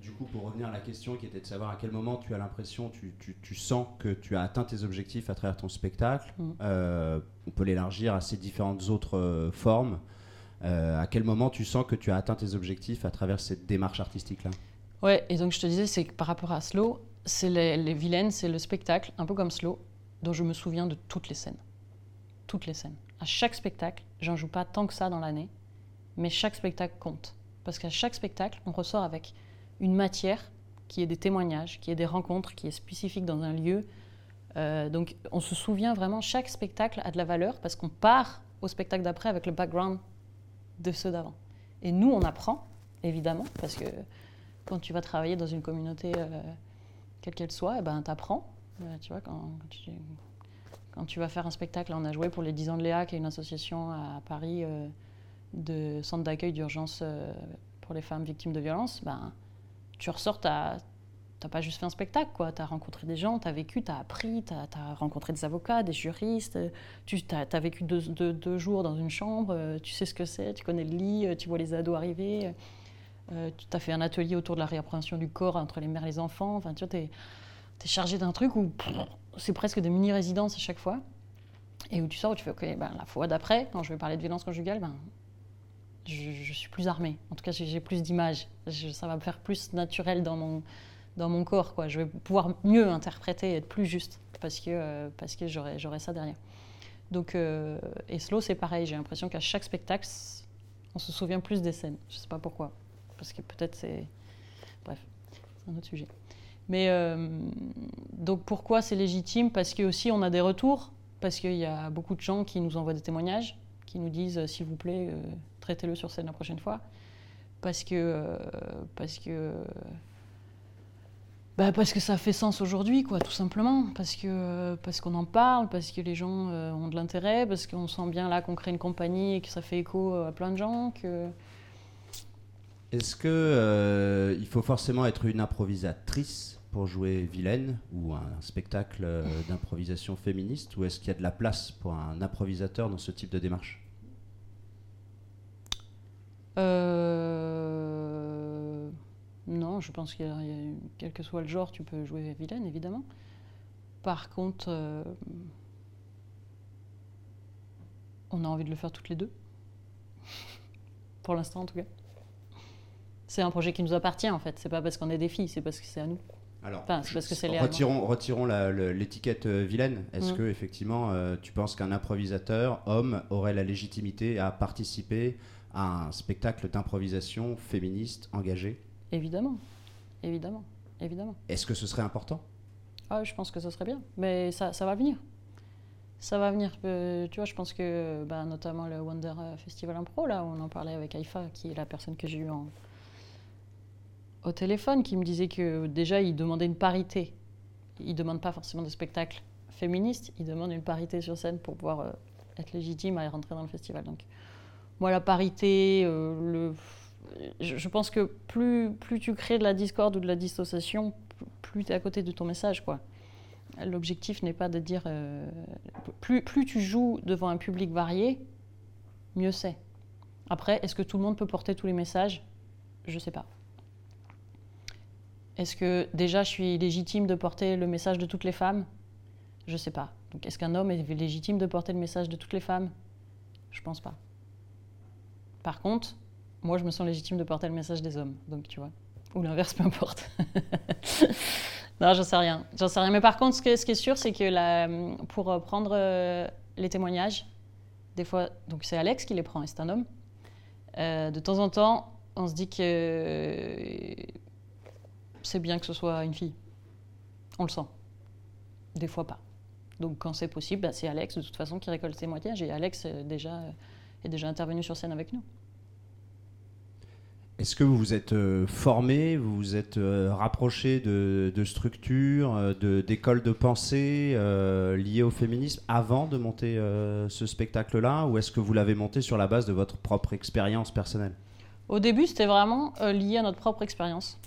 Du coup, pour revenir à la question qui était de savoir à quel moment tu as l'impression, tu, tu, tu, sens que tu as atteint tes objectifs à travers ton spectacle, mm. euh, on peut l'élargir à ces différentes autres euh, formes. Euh, à quel moment tu sens que tu as atteint tes objectifs à travers cette démarche artistique-là? Ouais, et donc je te disais, c'est que par rapport à Slow, c'est les, vilaines, c'est le spectacle, un peu comme Slow, dont je me souviens de toutes les scènes. Toutes les scènes. À chaque spectacle, j'en joue pas tant que ça dans l'année, mais chaque spectacle compte. Parce qu'à chaque spectacle, on ressort avec une matière qui est des témoignages, qui est des rencontres, qui est spécifique dans un lieu. Euh, donc on se souvient vraiment, chaque spectacle a de la valeur parce qu'on part au spectacle d'après avec le background de ceux d'avant. Et nous, on apprend, évidemment, parce que quand tu vas travailler dans une communauté, euh, quelle qu'elle soit, eh ben, tu apprends. Euh, tu vois, quand, tu, vas faire un spectacle, on a joué pour les 10 ans de Léa, qui est une association à Paris de centre d'accueil d'urgence pour les femmes victimes de violences, ben, tu ressors, tu n'as pas juste fait un spectacle, tu as rencontré des gens, tu as vécu, tu as appris, tu as, rencontré des avocats, des juristes, tu as, vécu deux, deux, jours dans une chambre, tu sais ce que c'est, tu connais le lit, tu vois les ados arriver. Euh, tu as fait un atelier autour de la réappréhension du corps entre les mères et les enfants. Enfin, tu vois, es, es, chargé d'un truc où c'est presque des mini-résidences à chaque fois. Et où tu sors, où tu fais, OK, ben, la fois d'après, quand je vais parler de violence conjugale, ben, je, suis plus armée. En tout cas, j'ai plus d'images. Ça va me faire plus naturel dans mon, dans mon corps. Je vais pouvoir mieux interpréter, être plus juste, parce que, euh, que j'aurai ça derrière. Donc, euh, et Slow, c'est pareil. J'ai l'impression qu'à chaque spectacle, on se souvient plus des scènes. Je ne sais pas pourquoi parce que peut-être c'est. Bref, c'est un autre sujet. Mais euh, donc pourquoi c'est légitime? Parce que aussi on a des retours, parce qu'il y a beaucoup de gens qui nous envoient des témoignages, qui nous disent euh, s'il vous plaît, euh, traitez-le sur scène la prochaine fois. Parce que. parce que bah parce que ça fait sens aujourd'hui, quoi, tout simplement. Parce que parce qu'on en parle, parce que les gens ont de l'intérêt, parce qu'on sent bien là qu'on crée une compagnie et que ça fait écho à plein de gens, que est-ce que euh, il faut forcément être une improvisatrice pour jouer vilaine ou un spectacle euh, d'improvisation féministe ou est-ce qu'il y a de la place pour un improvisateur dans ce type de démarche? Euh, Non, je pense qu'il y, a, quel que soit le genre, tu peux jouer vilaine, évidemment. Par contre, on a envie de le faire toutes les deux. pour l'instant, en tout cas. C'est un projet qui nous appartient en fait. C'est pas parce qu'on est des filles, c'est parce que c'est à nous. Alors, parce que c'est retirons, retirons l'étiquette euh, vilaine. Est-ce mm. que effectivement, euh, tu penses qu'un improvisateur homme aurait la légitimité à participer à un spectacle d'improvisation féministe engagé? Évidemment, évidemment, évidemment. Est-ce que ce serait important? Ah, je pense que ce serait bien, mais ça, ça va venir. Ça va venir. Euh, tu vois, je pense que bah, notamment le Wonder Festival Impro, là, où on en parlait avec Aïfa, qui est la personne que j'ai eue en, au téléphone qui me disait que déjà, il demandait une parité. Il ne demande pas forcément des spectacles féministes, ils demandent une parité sur scène pour pouvoir euh, être légitime à rentrer dans le festival. Donc, moi, la parité, euh, je, pense que plus, tu crées de la discorde ou de la dissociation, plus tu es à côté de ton message. L'objectif n'est pas de dire. euh, plus, plus tu joues devant un public varié, mieux c'est. Après, est-ce que tout le monde peut porter tous les messages? Je sais pas. Est-ce que déjà je suis légitime de porter le message de toutes les femmes? Je sais pas. Donc est-ce qu'un homme est légitime de porter le message de toutes les femmes? Je pense pas. Par contre, moi je me sens légitime de porter le message des hommes. Donc tu vois. Ou l'inverse, peu importe. non, j'en sais rien. J'en sais rien. Mais par contre, ce, qui est sûr, c'est que pour euh, prendre euh, les témoignages, des fois, c'est Alex qui les prend et c'est un homme. Euh, de temps en temps, on se dit que c'est bien que ce soit une fille. On le sent. Des fois pas. Donc quand c'est possible, bah, c'est Alex de toute façon qui récolte les témoignages et Alex euh, déjà, euh, est déjà intervenu sur scène avec nous. Est-ce que vous vous êtes euh, formé, vous vous êtes euh, rapproché de, de structures, de- d'écoles de, pensée liées au féminisme avant de monter ce spectacle-là? Ou est-ce que vous l'avez monté sur la base de votre propre expérience personnelle? Au début, c'était vraiment lié à notre propre expérience.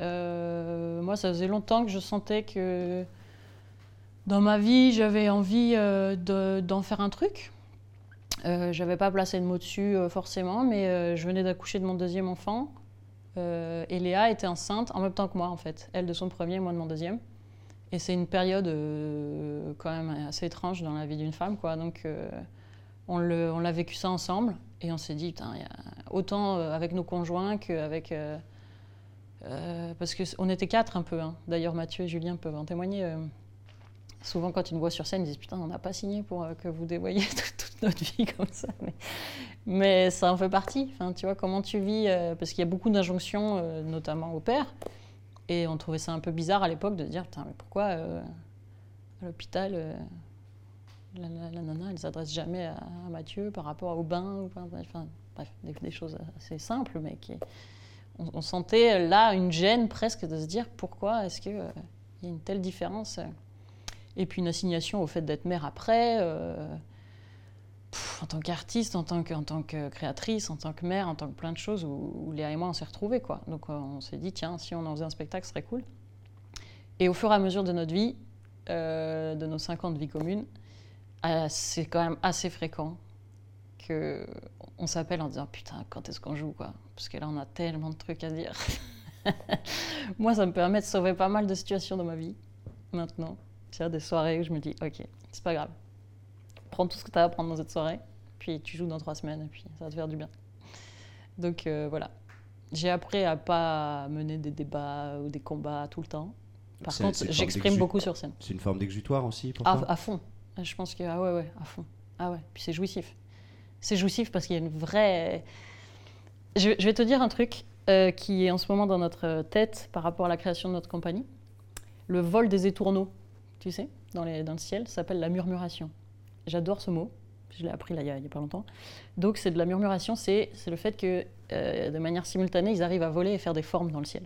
Euh, moi, ça faisait longtemps que je sentais que dans ma vie, j'avais envie euh, de- d'en faire un truc. Euh, j'avais pas placé de mots dessus euh, forcément, mais je venais d'accoucher de mon deuxième enfant. Et Léa était enceinte en même temps que moi, en fait. Elle de son premier, moi de mon deuxième. Et c'est une période quand même assez étrange dans la vie d'une femme, quoi. Donc, on l'a vécu ça ensemble. Et on s'est dit, putain, autant avec nos conjoints qu'avec. Euh, parce qu'on était quatre un peu. hein. D'ailleurs, Mathieu et Julien peuvent en témoigner. euh. souvent, quand ils nous voient sur scène, ils disent Putain, on n'a pas signé pour euh, que vous dévoyiez toute, notre vie comme ça. Mais, mais ça en fait partie. Enfin, tu vois, comment tu vis Parce qu'il y a beaucoup d'injonctions, notamment au père. Et on trouvait ça un peu bizarre à l'époque de dire Putain, mais pourquoi à l'hôpital. la, la- la nana, elle ne s'adresse jamais à, Mathieu par rapport au bain. Enfin, bref, des, des choses assez simples, mais qui, on, sentait là une gêne presque de se dire pourquoi est-ce qu'il y a une telle différence. Et puis une assignation au fait d'être mère après, euh, en tant qu'artiste, en, tant que- tant que créatrice, en tant que mère, en tant que plein de choses où, Léa et moi on s'est retrouvés. Quoi. Donc euh, on s'est dit, tiens, si on en faisait un spectacle, ce serait cool. Et au fur et à mesure de notre vie, euh, de nos 50 vies communes, euh, c'est quand même assez fréquent que on s'appelle en disant putain quand est-ce qu'on joue quoi? Parce que là on a tellement de trucs à dire moi ça me permet de sauver pas mal de situations dans ma vie maintenant tu vois des soirées où je me dis ok c'est pas grave prends tout ce que tu as à prendre dans cette soirée puis tu joues dans trois semaines et puis ça va te faire du bien donc euh, voilà j'ai appris à pas mener des débats ou des combats tout le temps par C'est- contre c'est j'exprime beaucoup sur scène C'est une forme d'exutoire aussi pour à, à fond. Je pense que ah ouais ouais à fond. Ah ouais. Puis c'est jouissif. C'est jouissif parce qu'il y a une vraie. Je, vais te dire un truc euh, qui est en ce moment dans notre tête par rapport à la création de notre compagnie. Le vol des étourneaux, tu sais, dans, le ciel, s'appelle la murmuration. J'adore ce mot. Je l'ai appris là il y a, pas longtemps. Donc c'est de la murmuration, c'est c'est le fait que euh, de manière simultanée ils arrivent à voler et faire des formes dans le ciel.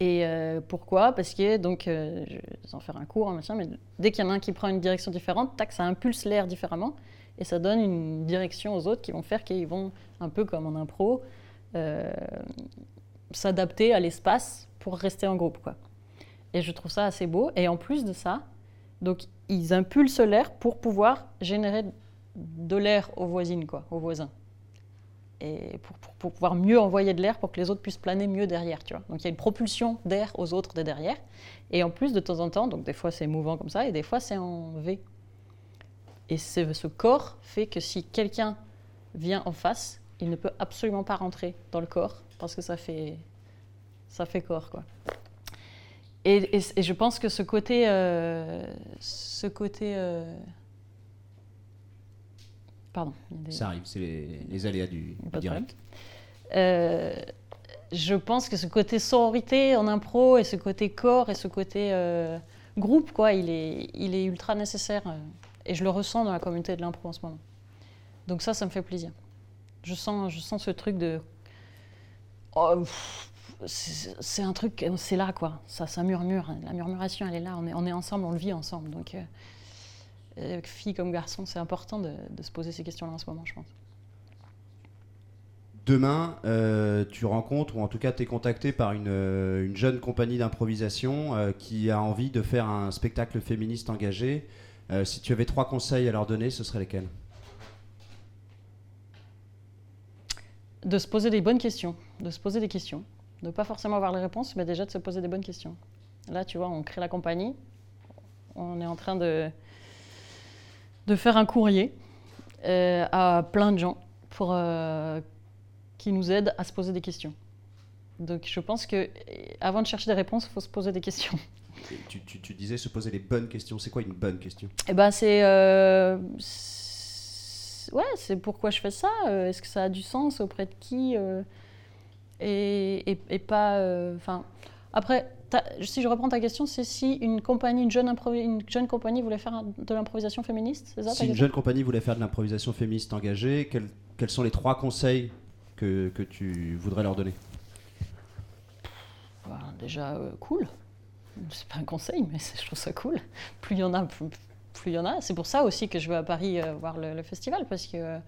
Et euh, pourquoi? Parce que, donc, euh, je vais en faire un cours, hein, machin, mais dès qu'il y en a un qui prend une direction différente, tac, ça impulse l'air différemment, et ça donne une direction aux autres qui vont faire qu'ils vont, un peu comme en impro, euh, s'adapter à l'espace pour rester en groupe, quoi. Et je trouve ça assez beau. Et en plus de ça, donc, ils impulsent l'air pour pouvoir générer de l'air aux voisines, quoi, aux voisins et pour, pouvoir mieux envoyer de l'air pour que les autres puissent planer mieux derrière, tu vois. Donc il y a une propulsion d'air aux autres de derrière. Et en plus, de temps en temps, donc des fois c'est mouvant comme ça, et des fois c'est en V. Et ce, ce corps fait que si quelqu'un vient en face, il ne peut absolument pas rentrer dans le corps parce que ça fait, ça fait corps, quoi. Et, et- et je pense que ce côté, euh, ce côté, euh, pardon. des- Ça arrive, c'est les, les aléas du, direct. Euh, je pense que ce côté sororité en impro et ce côté corps et ce côté euh, groupe, quoi, il est, il est ultra nécessaire. Euh, et je le ressens dans la communauté de l'impro en ce moment. Donc ça, ça me fait plaisir. Je sens, je sens ce truc de... Oh, c'est un truc, c'est là, quoi. Ça, ça murmure. La murmuration, elle est là. On est, on est ensemble, on le vit ensemble. Donc, euh, filles comme garçons, c'est important de, se poser ces questions-là en ce moment, je pense. Demain, euh, tu rencontres, ou en tout cas tu es contacté par une, euh, une jeune compagnie d'improvisation euh, qui a envie de faire un spectacle féministe engagé. Euh, si tu avais trois conseils à leur donner, ce seraient lesquels? De se poser des bonnes questions, de se poser des questions, de pas forcément avoir les réponses, mais déjà de se poser des bonnes questions. Là, tu vois, on crée la compagnie, on est en train de, de faire un courrier euh, à plein de gens pour euh, qui nous aident à se poser des questions. Donc je pense que avant de chercher des réponses, il faut se poser des questions. Tu, tu- tu disais se poser les bonnes questions. C'est quoi une bonne question? Et ben c'est euh, ouais, c'est pourquoi je fais ça. euh, Est-ce que ça a du sens auprès de qui euh, et, et, et pas. euh, Enfin, après, si je reprends ta question, c'est si une compagnie, une jeune, une jeune compagnie voulait faire de l'improvisation féministe, c'est ça ta Si une jeune compagnie voulait faire de l'improvisation féministe engagée, quels, quels sont les trois conseils que, que tu voudrais leur donner? Bah, Déjà euh, cool. C'est pas un conseil, mais je trouve ça cool. Plus il y en a, plus il y en a. C'est pour ça aussi que je vais à Paris euh, voir le, festival, parce que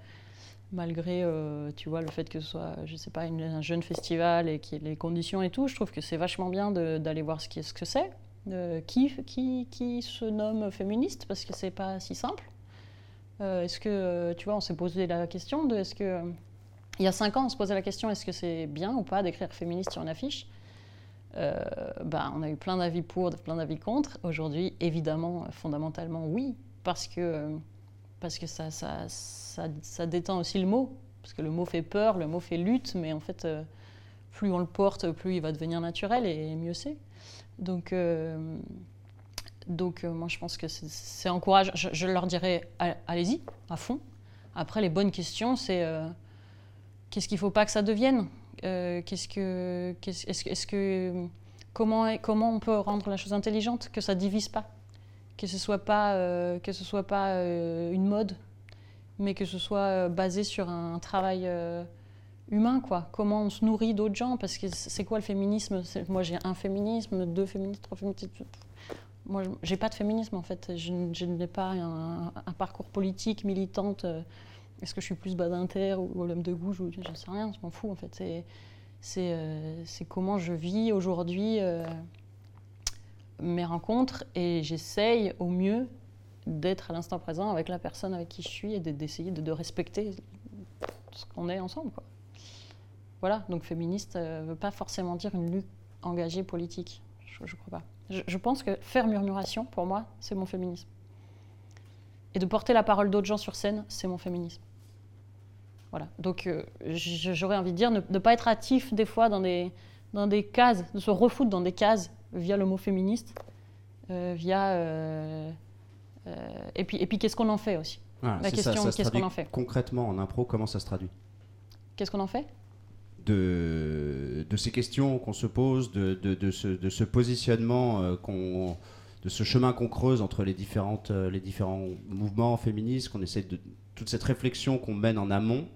malgré, euh, tu vois, le fait que ce soit, je sais pas, un jeune festival et qu'il les conditions et tout, je trouve que c'est vachement bien d'aller voir ce, que c'est, euh, qui, se nomme féministe, parce que c'est pas si simple. Est-ce que, tu vois, on s'est posé la question de, est-ce que, il y a cinq ans, on se posait la question, est-ce que c'est bien ou pas d'écrire féministe sur une affiche? Euh, bah, on a eu plein d'avis pour, plein d'avis contre. Aujourd'hui, évidemment, fondamentalement, oui, parce que, parce que ça, ça, ça, détend aussi le mot. Parce que le mot fait peur, le mot fait lutte, mais en fait, euh, plus on le porte, plus il va devenir naturel et mieux c'est. Donc, euh, donc moi, je pense que c'est- encourageant. Je, leur dirais, allez-y, à fond. Après, les bonnes questions, c'est qu'est-ce qu'il ne faut pas que ça devienne? Que, qu'est-ce, est-ce, que- est-ce que, comment, comment on peut rendre la chose intelligente, que ça divise pas, que ce soit pas, euh, que ce soit pas euh, une mode, mais que ce soit euh, basé sur un travail euh, humain, quoi. Comment on se nourrit d'autres gens, parce que c'est quoi le féminisme? Moi, j'ai un féminisme, deux féministes, trois féministes. Moi, j'ai pas de féminisme en fait. Je, je n'ai pas un parcours politique militante. Euh, Est-ce que je suis plus badinter ou, ou l'homme de gauche ou j'en sais rien, je m'en fous en fait. C'est euh, comment je vis aujourd'hui euh, mes rencontres et j'essaye au mieux d'être à l'instant présent avec la personne avec qui je suis et de- d'essayer de, respecter ce qu'on est ensemble. Voilà, donc féministe ne veut pas forcément dire une lutte engagée politique. Je, je crois pas. Je pense que faire murmuration, pour moi, c'est mon féminisme. Et de porter la parole d'autres gens sur scène, c'est mon féminisme. Voilà. Donc euh, j'aurais envie de dire ne, ne pas être hâtif des fois dans des, dans des cases, de se refoutre dans des cases via le mot féministe, euh, via. euh, et puis, et puis qu'est-ce qu'on en fait aussi? Voilà, La question, qu'est-ce qu'on en fait? Concrètement, en impro, comment ça se traduit? Qu'est-ce qu'on en fait? De, de ces questions qu'on se pose, de, de, de ce, de ce positionnement, qu'on, de ce chemin qu'on creuse entre les, différentes, euh, les différents mouvements féministes, qu'on essaie de toute cette réflexion qu'on mène en amont,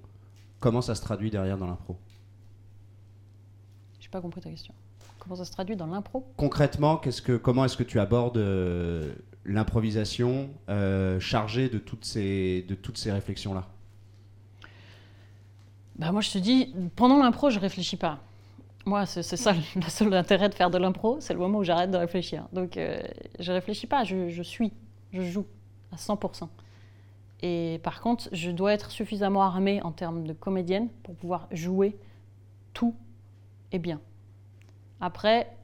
comment ça se traduit derrière dans l'impro? J'ai pas compris ta question. Comment ça se traduit dans l'impro? Concrètement, qu'est-ce que, comment est-ce que tu abordes euh, l'improvisation euh, chargée de toutes ces, de toutes ces réflexions-là? Bah moi je te dis, pendant l'impro, je réfléchis pas. Moi, c'est ça le seul intérêt de faire de l'impro, c'est le moment où j'arrête de réfléchir. Donc euh, je réfléchis pas, je, suis, je joue à 100%. Et par contre, je dois être suffisamment armée en termes de comédienne pour pouvoir jouer tout et bien. Après,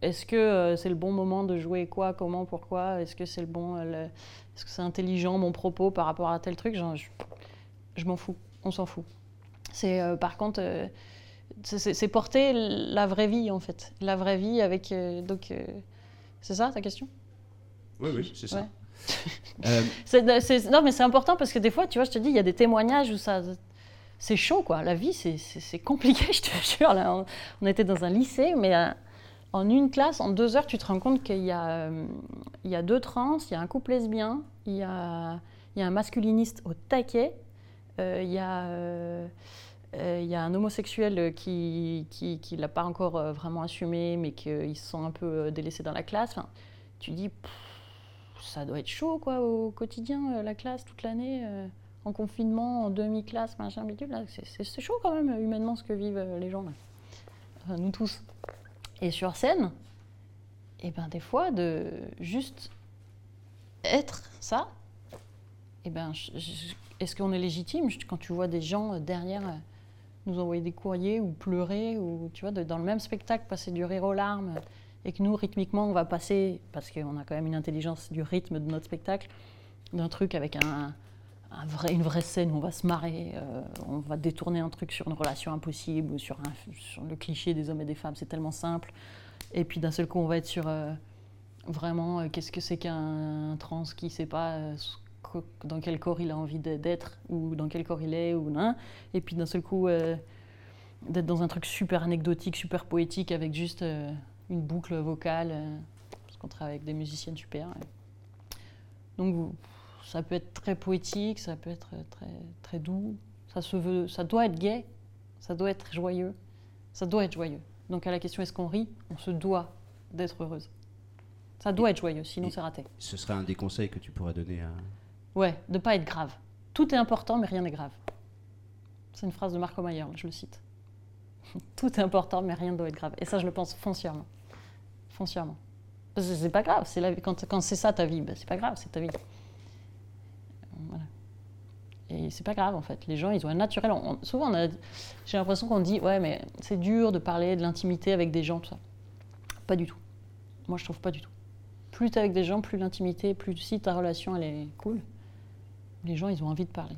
est-ce que euh, c'est le bon moment de jouer quoi, comment, pourquoi? Est-ce que c'est le bon, euh, est-ce que c'est intelligent mon propos par rapport à tel truc? Genre, je, m'en fous, on s'en fout. C'est euh, par contre, c'est- porter la vraie vie en fait, la vraie vie avec euh, donc euh, c'est ça ta question? Oui, oui, c'est ça. Euh, C'est- non mais c'est important parce que des fois, tu vois, je te dis, il y a des témoignages où ça, c'est chaud quoi. La vie, c'est- compliqué, je te jure. Là, on, on était dans un lycée, mais en une classe, en deux heures, tu te rends compte qu'il y a, euh, il y a deux trans, il y a un couple lesbien, il y a, il y a un masculiniste au taquet, euh, il y a euh, il y a un homosexuel qui qui, qui l'a pas encore euh, vraiment assumé, mais qu'il se sent un peu euh, délaissé dans la classe. Tu dis, ça doit être chaud, quoi, au quotidien, euh, la classe, toute l'année, euh, en confinement, en demi-classe, machin, bidule, c'est- chaud quand même, humainement, ce que vivent euh, les gens, nous tous. Et sur scène, et ben des fois, de juste être ça, et ben, est-ce qu'on est légitime? Quand tu vois des gens euh, derrière euh, nous envoyer des courriers ou pleurer, ou tu vois, dans le même spectacle, passer du rire aux larmes, et que nous, rythmiquement, on va passer, parce qu'on a quand même une intelligence du rythme de notre spectacle, d'un truc avec un, vrai, une vraie scène où on va se marrer, euh, on va détourner un truc sur une relation impossible ou sur, le cliché des hommes et des femmes, c'est tellement simple. Et puis d'un seul coup, on va être sur euh, vraiment euh, qu'est-ce que c'est qu'un trans qui sait pas dans quel corps il a envie d'être ou dans quel corps il est ou non. Et puis d'un seul coup, euh, d'être dans un truc super anecdotique, super poétique avec juste euh, une boucle vocale, euh, parce qu'on travaille avec des musiciennes super. Donc ça peut être très poétique, ça peut être très, très doux, ça, se veut, ça doit être gai, ça doit être joyeux, ça doit être joyeux. Donc à la question est-ce qu'on rit, on se doit d'être heureuse. Ça doit être joyeux, sinon c'est raté. Ce serait un des conseils que tu pourrais donner à. Ouais, de pas être grave. Tout est important, mais rien n'est grave. C'est une phrase de Marco Mayer, je le cite. Tout est important, mais rien ne doit être grave. Et ça, je le pense foncièrement. Foncièrement. Parce que c'est pas grave. C'est. Quand, c'est ça ta vie, ben, c'est pas grave, c'est ta vie. Voilà. Et c'est pas grave en fait. Les gens, ils ont un naturel. souvent, j'ai l'impression qu'on dit ouais, mais c'est dur de parler de l'intimité avec des gens, tout ça. Pas du tout. Moi, je trouve pas du tout. Plus t'es avec des gens, plus l'intimité, plus si ta relation elle est cool, les gens ils ont envie de parler.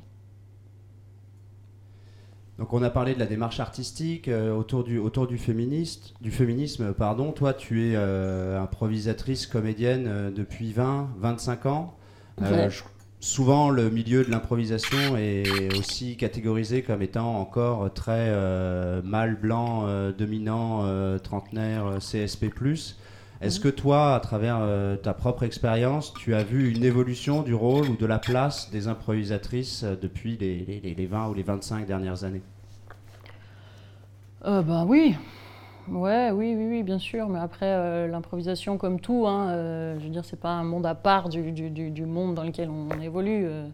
Donc on a parlé de la démarche artistique euh, autour du autour du féministe, du féminisme pardon. Toi tu es euh, improvisatrice comédienne euh, depuis 20 25 ans. Ouais. je- souvent le milieu de l'improvisation est aussi catégorisé comme étant encore très mâle blanc dominant trentenaire CSP+. Est-ce que toi, à travers euh, ta propre expérience, tu as vu une évolution du rôle ou de la place des improvisatrices euh, depuis les, les- les- les 20 ou les 25 dernières années? Bah oui, oui, oui, oui, bien sûr. Mais après, l'improvisation, comme tout, hein, je veux dire, c'est pas un monde à part du, monde dans lequel on évolue. euh.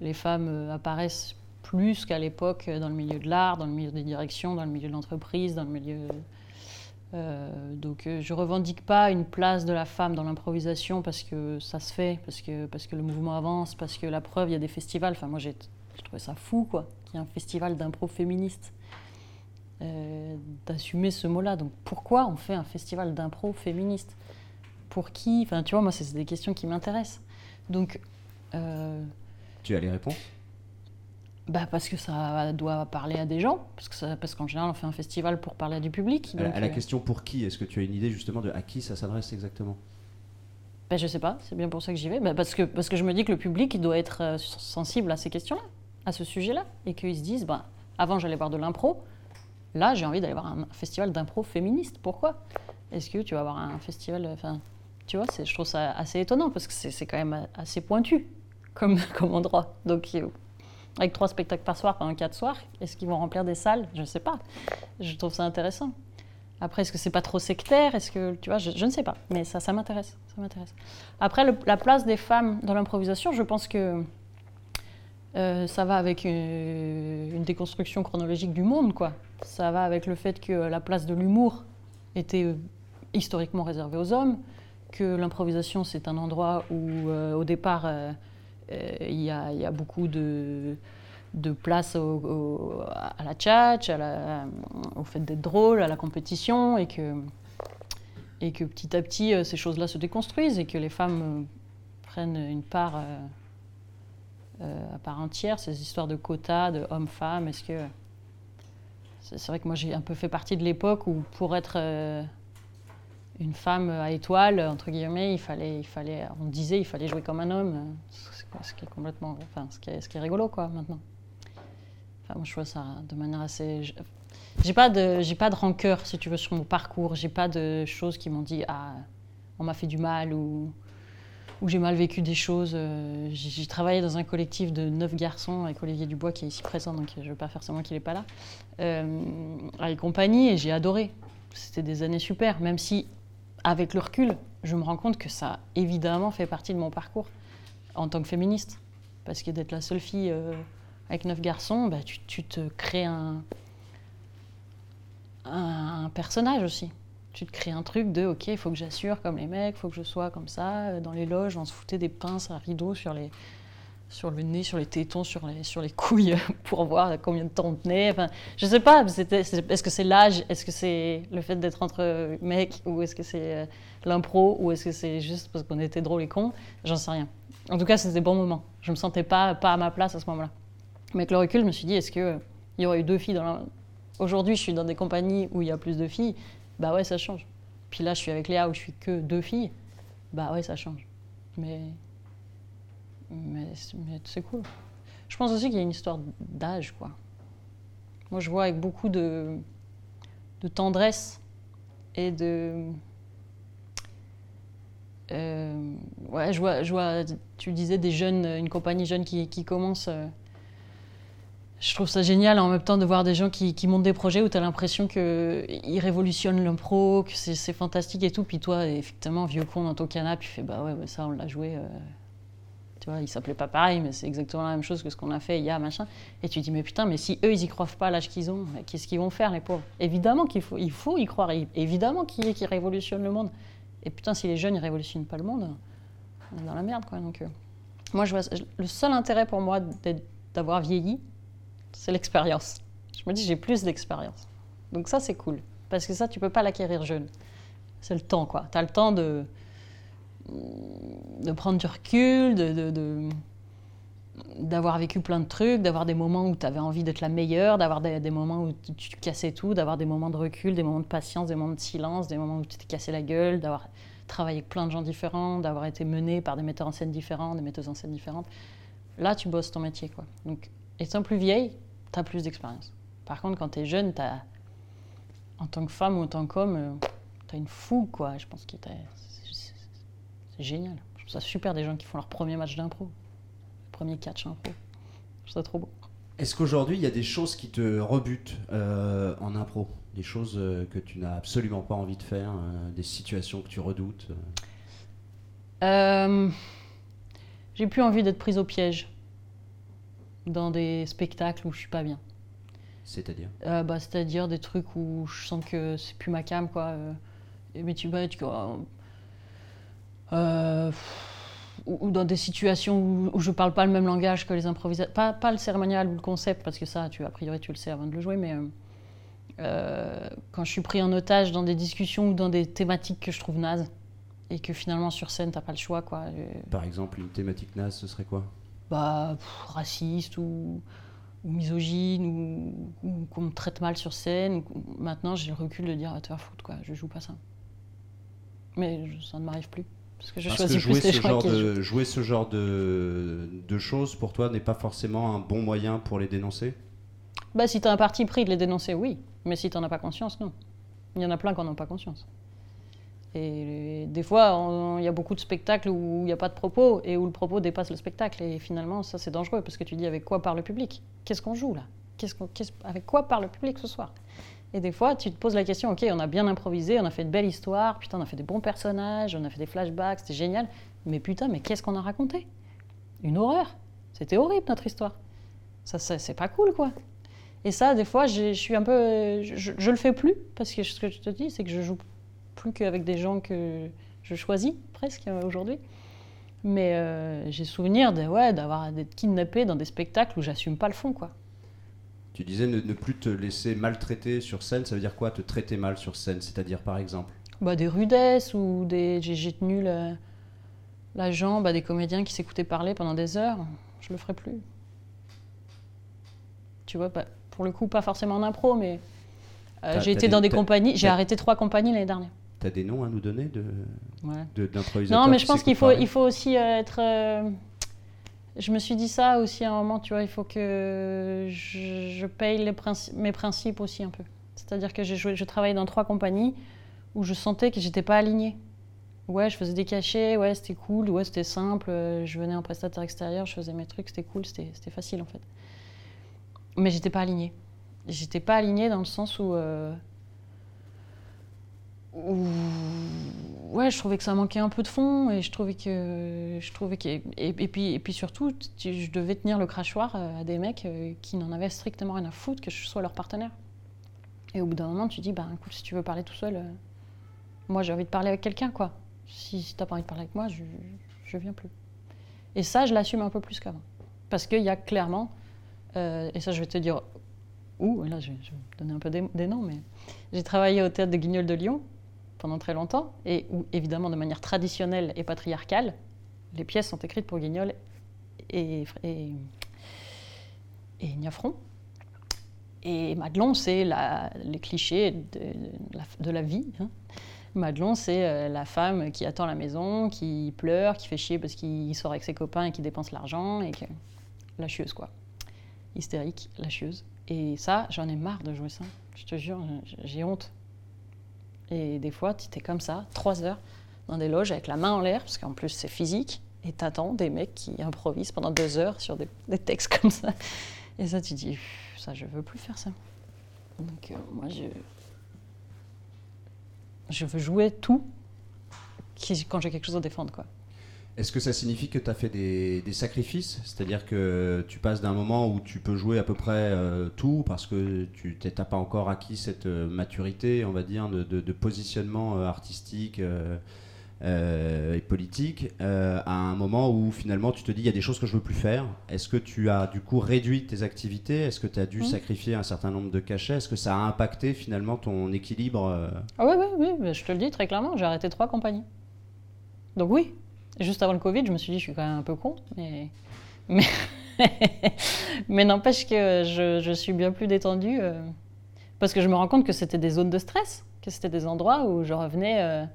les femmes apparaissent plus qu'à l'époque dans le milieu de l'art, dans le milieu des directions, dans le milieu de l'entreprise, dans le milieu. Euh, donc, euh, je revendique pas une place de la femme dans l'improvisation parce que ça se fait, parce que, parce que le mouvement avance, parce que la preuve, il y a des festivals. Enfin, moi, j'ai trouvé ça fou, quoi, qu'il y ait un festival d'impro féministe euh, d'assumer ce mot-là. Donc pourquoi on fait un festival d'impro féministe? Pour qui? Enfin, tu vois, moi, c'est c'est des questions qui m'intéressent. Donc, euh, Tu as les réponses bah parce que ça doit parler à des gens, parce que ça- parce qu'en général, on fait un festival pour parler à du public. à, la- donc, à la euh, question pour qui Est-ce que tu as une idée justement de à qui ça s'adresse exactement? Bah, je sais pas, c'est bien pour ça que j'y vais. Bah, parce, que, parce que je me dis que le public doit être euh, sensible à ces questions-là, à ce sujet-là, et qu'ils se disent, bah, avant j'allais voir de l'impro, là j'ai envie d'aller voir un festival d'impro féministe. Pourquoi? Est-ce que tu vas voir un festival, enfin, tu vois, je trouve ça assez étonnant parce que c'est c'est quand même assez pointu comme, comme endroit. Donc euh, avec trois spectacles par soir pendant quatre soirs, est-ce qu'ils vont remplir des salles? Je ne sais pas. Je trouve ça intéressant. Après, est-ce que c'est pas trop sectaire? Est-ce que tu vois je, ne sais pas, mais ça, ça m'intéresse. Ça m'intéresse. Après, la place des femmes dans l'improvisation, je pense que euh, ça va avec euh, une déconstruction chronologique du monde, quoi. Ça va avec le fait que la place de l'humour était euh, historiquement réservée aux hommes, que l'improvisation c'est un endroit où, au départ, il y, a, il y a beaucoup de place à la tchatch, la- au fait d'être drôle, à la compétition, et que, et que petit à petit, euh, ces choses-là se déconstruisent et que les femmes euh, prennent une part euh, euh, à part entière, ces histoires de quotas, de hommes-femmes, est-ce que... C'est vrai que moi j'ai un peu fait partie de l'époque où pour être euh, une femme à étoile, entre guillemets, il fallait, il fallait, on disait il fallait jouer comme un homme, ce qui est complètement, enfin ce qui est, ce qui est rigolo quoi maintenant. Enfin, moi, je vois ça de manière assez. J'ai pas de, j'ai pas de rancœur, si tu veux, sur mon parcours. J'ai pas de choses qui m'ont dit ah, on m'a fait du mal ou ou j'ai mal vécu des choses. Euh, J'ai travaillé dans un collectif de neuf garçons avec Olivier Dubois qui est ici présent, donc je ne veux pas faire semblant qu'il n'est pas là, euh, avec compagnie, et j'ai adoré. C'était des années super, même si, avec le recul, je me rends compte que ça évidemment fait partie de mon parcours en tant que féministe. Parce que d'être la seule fille euh, avec neuf garçons, bah, tu, te crées un, un personnage aussi. Tu te crées un truc de ok, il faut que j'assure comme les mecs, il faut que je sois comme ça. Euh, Dans les loges, on se foutait des pinces à rideau sur, les, sur le nez, sur les tétons, sur les, couilles pour voir combien de temps on tenait. Enfin, je sais pas, est-ce que c'est l'âge, est-ce que c'est le fait d'être entre mecs, ou est-ce que c'est euh, l'impro, ou est-ce que c'est juste parce qu'on était drôles et cons J'en sais rien. En tout cas, c'était des bons moments. Je me sentais pas, pas à ma place à ce moment-là. Mais avec le recul, je me suis dit, est-ce qu'il y aurait eu deux filles dans la... Aujourd'hui, je suis dans des compagnies où il y a plus de filles. Bah ouais, ça change. Puis là, je suis avec Léa où je suis que deux filles. Bah ouais, ça change. Mais. Mais, c'est- cool. Je pense aussi qu'il y a une histoire d'âge, quoi. Moi, je vois avec beaucoup de, tendresse et de. Euh, ouais, je vois, tu disais des jeunes, une compagnie jeune qui, commence. euh, je trouve ça génial en même temps de voir des gens qui, montent des projets où tu as l'impression qu'ils révolutionnent l'impro, que c'est fantastique et tout. Puis toi, effectivement, vieux con dans ton canapé, tu fais bah ouais, ouais, ça on l'a joué. euh, tu vois, il s'appelait pas pareil, mais c'est exactement la même chose que ce qu'on a fait il y a machin. Et tu te dis mais putain, mais si eux ils y croient pas à l'âge qu'ils ont, qu'est-ce qu'ils vont faire les pauvres? Évidemment qu'il faut, il faut y croire, évidemment qu'ils qu'ils révolutionnent le monde. Et putain, si les jeunes ils révolutionnent pas le monde, on est dans la merde quoi. Donc euh, moi, le seul intérêt pour moi d'avoir vieilli, c'est l'expérience. Je me dis, j'ai plus d'expérience. Donc ça, c'est cool. Parce que ça, tu peux pas l'acquérir jeune. C'est le temps, quoi. Tu as le temps de, de prendre du recul, de, d'avoir vécu plein de trucs, d'avoir des moments où tu avais envie d'être la meilleure, d'avoir des, moments où tu, cassais tout, d'avoir des moments de recul, des moments de patience, des moments de silence, des moments où tu t'es cassé la gueule, d'avoir travaillé avec plein de gens différents, d'avoir été mené par des metteurs en scène différents, des metteuses en scène différentes. Là, tu bosses ton métier, quoi. Donc, étant plus vieille, tu as plus d'expérience. Par contre, quand tu es jeune, t'as- en tant que femme ou en tant qu'homme, tu as une fougue, quoi. Je pense que t'as- c'est- c'est c'est génial. Je trouve ça super des gens qui font leur premier match d'impro, premier catch impro. Je trouve ça trop beau. Est-ce qu'aujourd'hui, il y a des choses qui te rebutent euh, en impro? Des choses euh, que tu n'as absolument pas envie de faire euh, Des situations que tu redoutes euh? J'ai plus envie d'être prise au piège dans des spectacles où je suis pas bien. C'est-à-dire? Bah, C'est-à-dire des trucs où je sens que c'est plus ma cam, quoi. mais tu vas, tu euh, ou, ou dans des situations où, où je parle pas le même langage que les improvisateurs. Pas, pas le cérémonial ou le concept, parce que ça, tu, a priori, tu le sais avant de le jouer, mais euh, euh, quand je suis pris en otage dans des discussions ou dans des thématiques que je trouve nazes, et que finalement sur scène, t'as pas le choix, quoi. Par exemple, une thématique naze, ce serait quoi? Bah, pff, raciste ou, ou misogyne ou, ou qu'on me traite mal sur scène. maintenant, j'ai le recul de dire, ah, te faire foutre, quoi, je joue pas ça. Mais ça ne m'arrive plus. Parce que je Parce que choisis jouer ce, genre de, jouer ce genre de, de choses, pour toi, n'est pas forcément un bon moyen pour les dénoncer? Bah, si t'as un parti pris de les dénoncer, oui. Mais si t'en as pas conscience, non. Il y en a plein qui n'en ont pas conscience. Et des fois, il y a beaucoup de spectacles où il n'y a pas de propos et où le propos dépasse le spectacle. Et finalement, ça, c'est dangereux parce que tu dis avec quoi parle le public? Qu'est-ce qu'on joue là? Qu'on- qu'est-ce- Avec quoi parle le public ce soir? Et des fois, tu te poses la question ok, on a bien improvisé, on a fait une belle histoire, putain, on a fait des bons personnages, on a fait des flashbacks, c'était génial. Mais putain, mais qu'est-ce qu'on a raconté? Une horreur C'était horrible notre histoire. Ça, c'est pas cool quoi. Et ça, des fois, je suis un peu. Je le fais plus, parce que ce que je te dis, c'est que je joue plus qu'avec des gens que je choisis, presque, euh, aujourd'hui. Mais euh, j'ai souvenir de, ouais, d'avoir d'être kidnappé dans des spectacles où j'assume pas le fond, quoi. Tu disais ne, ne plus te laisser maltraiter sur scène, ça veut dire quoi te traiter mal sur scène C'est-à-dire par exemple? Bah, des rudesses ou des. J'ai, tenu la, la jambe à des comédiens qui s'écoutaient parler pendant des heures. Je le ferai plus. Tu vois, pas- pour le coup, pas forcément en impro, mais. euh, j'ai été dans des compagnies, j'ai arrêté trois compagnies l'année dernière. T'as des noms à nous donner de, Ouais. de- Non, mais je pense qu'il faut, parler? il faut aussi euh, être. euh, Je me suis dit ça aussi à un moment, tu vois, il faut que je, paye mes principes aussi un peu. C'est-à-dire que joué, je travaillais dans trois compagnies où je sentais que j'étais pas alignée. Ouais, je faisais des cachets, ouais, c'était cool, ouais, c'était simple. euh, Je venais en prestataire extérieur, je faisais mes trucs, c'était cool, c'était c'était facile en fait. Mais j'étais pas alignée. J'étais pas alignée dans le sens où. euh, où ouais, je trouvais que ça manquait un peu de fond et je trouvais que. Je trouvais que et, puis, et puis surtout, je devais tenir le crachoir à des mecs qui n'en avaient strictement rien à foutre que je sois leur partenaire. Et au bout d'un moment, tu dis, bah, écoute, si tu veux parler tout seul, moi j'ai envie de parler avec quelqu'un, quoi. Si, si t'as pas envie de parler avec moi, je, je viens plus. Et ça, je l'assume un peu plus qu'avant. Parce qu'il y a clairement, euh, et ça je vais te dire où, là je vais, donner un peu des, noms, mais j'ai travaillé au théâtre de Guignol de Lyon pendant très longtemps, et où évidemment de manière traditionnelle et patriarcale, les pièces sont écrites pour Guignol et, et, et Niafron. Et Madelon, c'est les clichés de, la, vie. Hein. Madelon, c'est euh, la femme qui attend la maison, qui pleure, qui fait chier parce qu'il sort avec ses copains et qui dépense l'argent, et que... la chieuse, quoi. Hystérique, la chieuse. Et ça, j'en ai marre de jouer ça. Je te jure, j'ai honte. Et des fois, tu es comme ça, trois heures, dans des loges avec la main en l'air, parce qu'en plus c'est physique, et t'attends des mecs qui improvisent pendant deux heures sur des, textes comme ça. Et ça, tu dis, ça, je veux plus faire ça. Donc, euh, moi, je, je veux jouer tout quand j'ai quelque chose à défendre. Quoi. Est-ce que ça signifie que tu as fait des, sacrifices? C'est-à-dire que tu passes d'un moment où tu peux jouer à peu près euh, tout parce que tu n'as pas encore acquis cette euh, maturité, on va dire, de, positionnement euh, artistique euh, et politique, à un moment où finalement tu te dis il y a des choses que je veux plus faire. Est-ce que tu as du coup réduit tes activités? Est-ce que tu as dû mmh. sacrifier un certain nombre de cachets? Est-ce que ça a impacté finalement ton équilibre ah Oui, oui, oui, je te le dis très clairement, j'ai arrêté trois compagnies. Donc oui, juste avant le Covid, je me suis dit je suis quand même un peu con, mais, mais, mais n'empêche que je, je, suis bien plus détendue parce que je me rends compte que c'était des zones de stress, que c'était des endroits où je revenais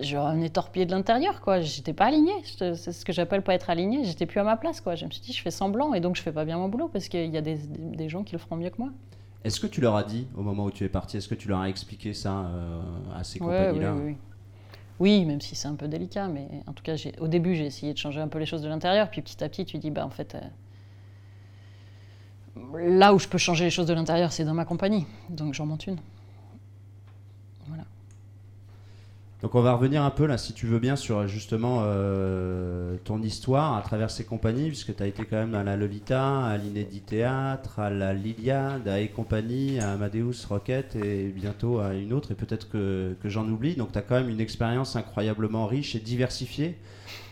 je revenais torpillée de l'intérieur, quoi. J'étais pas alignée. C'est ce que j'appelle pas être alignée. J'étais plus à ma place, quoi. Je me suis dit, je fais semblant et donc je fais pas bien mon boulot parce qu'il y a des, des, gens qui le feront mieux que moi. Est-ce que tu leur as dit au moment où tu es parti Est-ce que tu leur as expliqué ça euh, à ces compagnies-là? oui, oui, oui. Même si c'est un peu délicat, mais en tout cas, au début, j'ai essayé de changer un peu les choses de l'intérieur, puis petit à petit, tu dis, bah en fait, euh, là où je peux changer les choses de l'intérieur, c'est dans ma compagnie, donc j'en monte une. Donc on va revenir un peu là, si tu veux bien, sur justement euh, ton histoire à travers ces compagnies, puisque tu as été quand même à la Lolita, à l'Inédit Théâtre, à la Liliade, à et compagnie, à Amadeus Rocket et bientôt à une autre, et peut-être que, j'en oublie. Donc tu as quand même une expérience incroyablement riche et diversifiée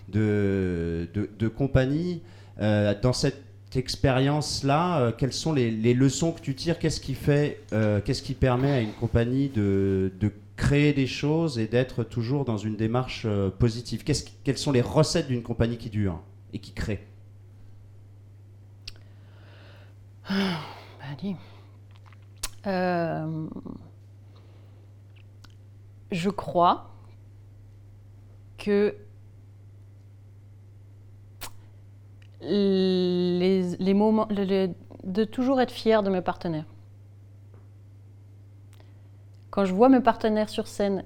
de, compagnies. Euh, dans cette expérience-là, euh, quelles sont les, leçons que tu tires? Qu'est-ce qui fait, qu'est-ce qui permet à une compagnie de créer des choses et d'être toujours dans une démarche euh, positive. Quelles sont les recettes d'une compagnie qui dure et qui crée? Bah, euh, je crois que les, les moments, de toujours être fier de mes partenaires. Quand je vois mes partenaires sur scène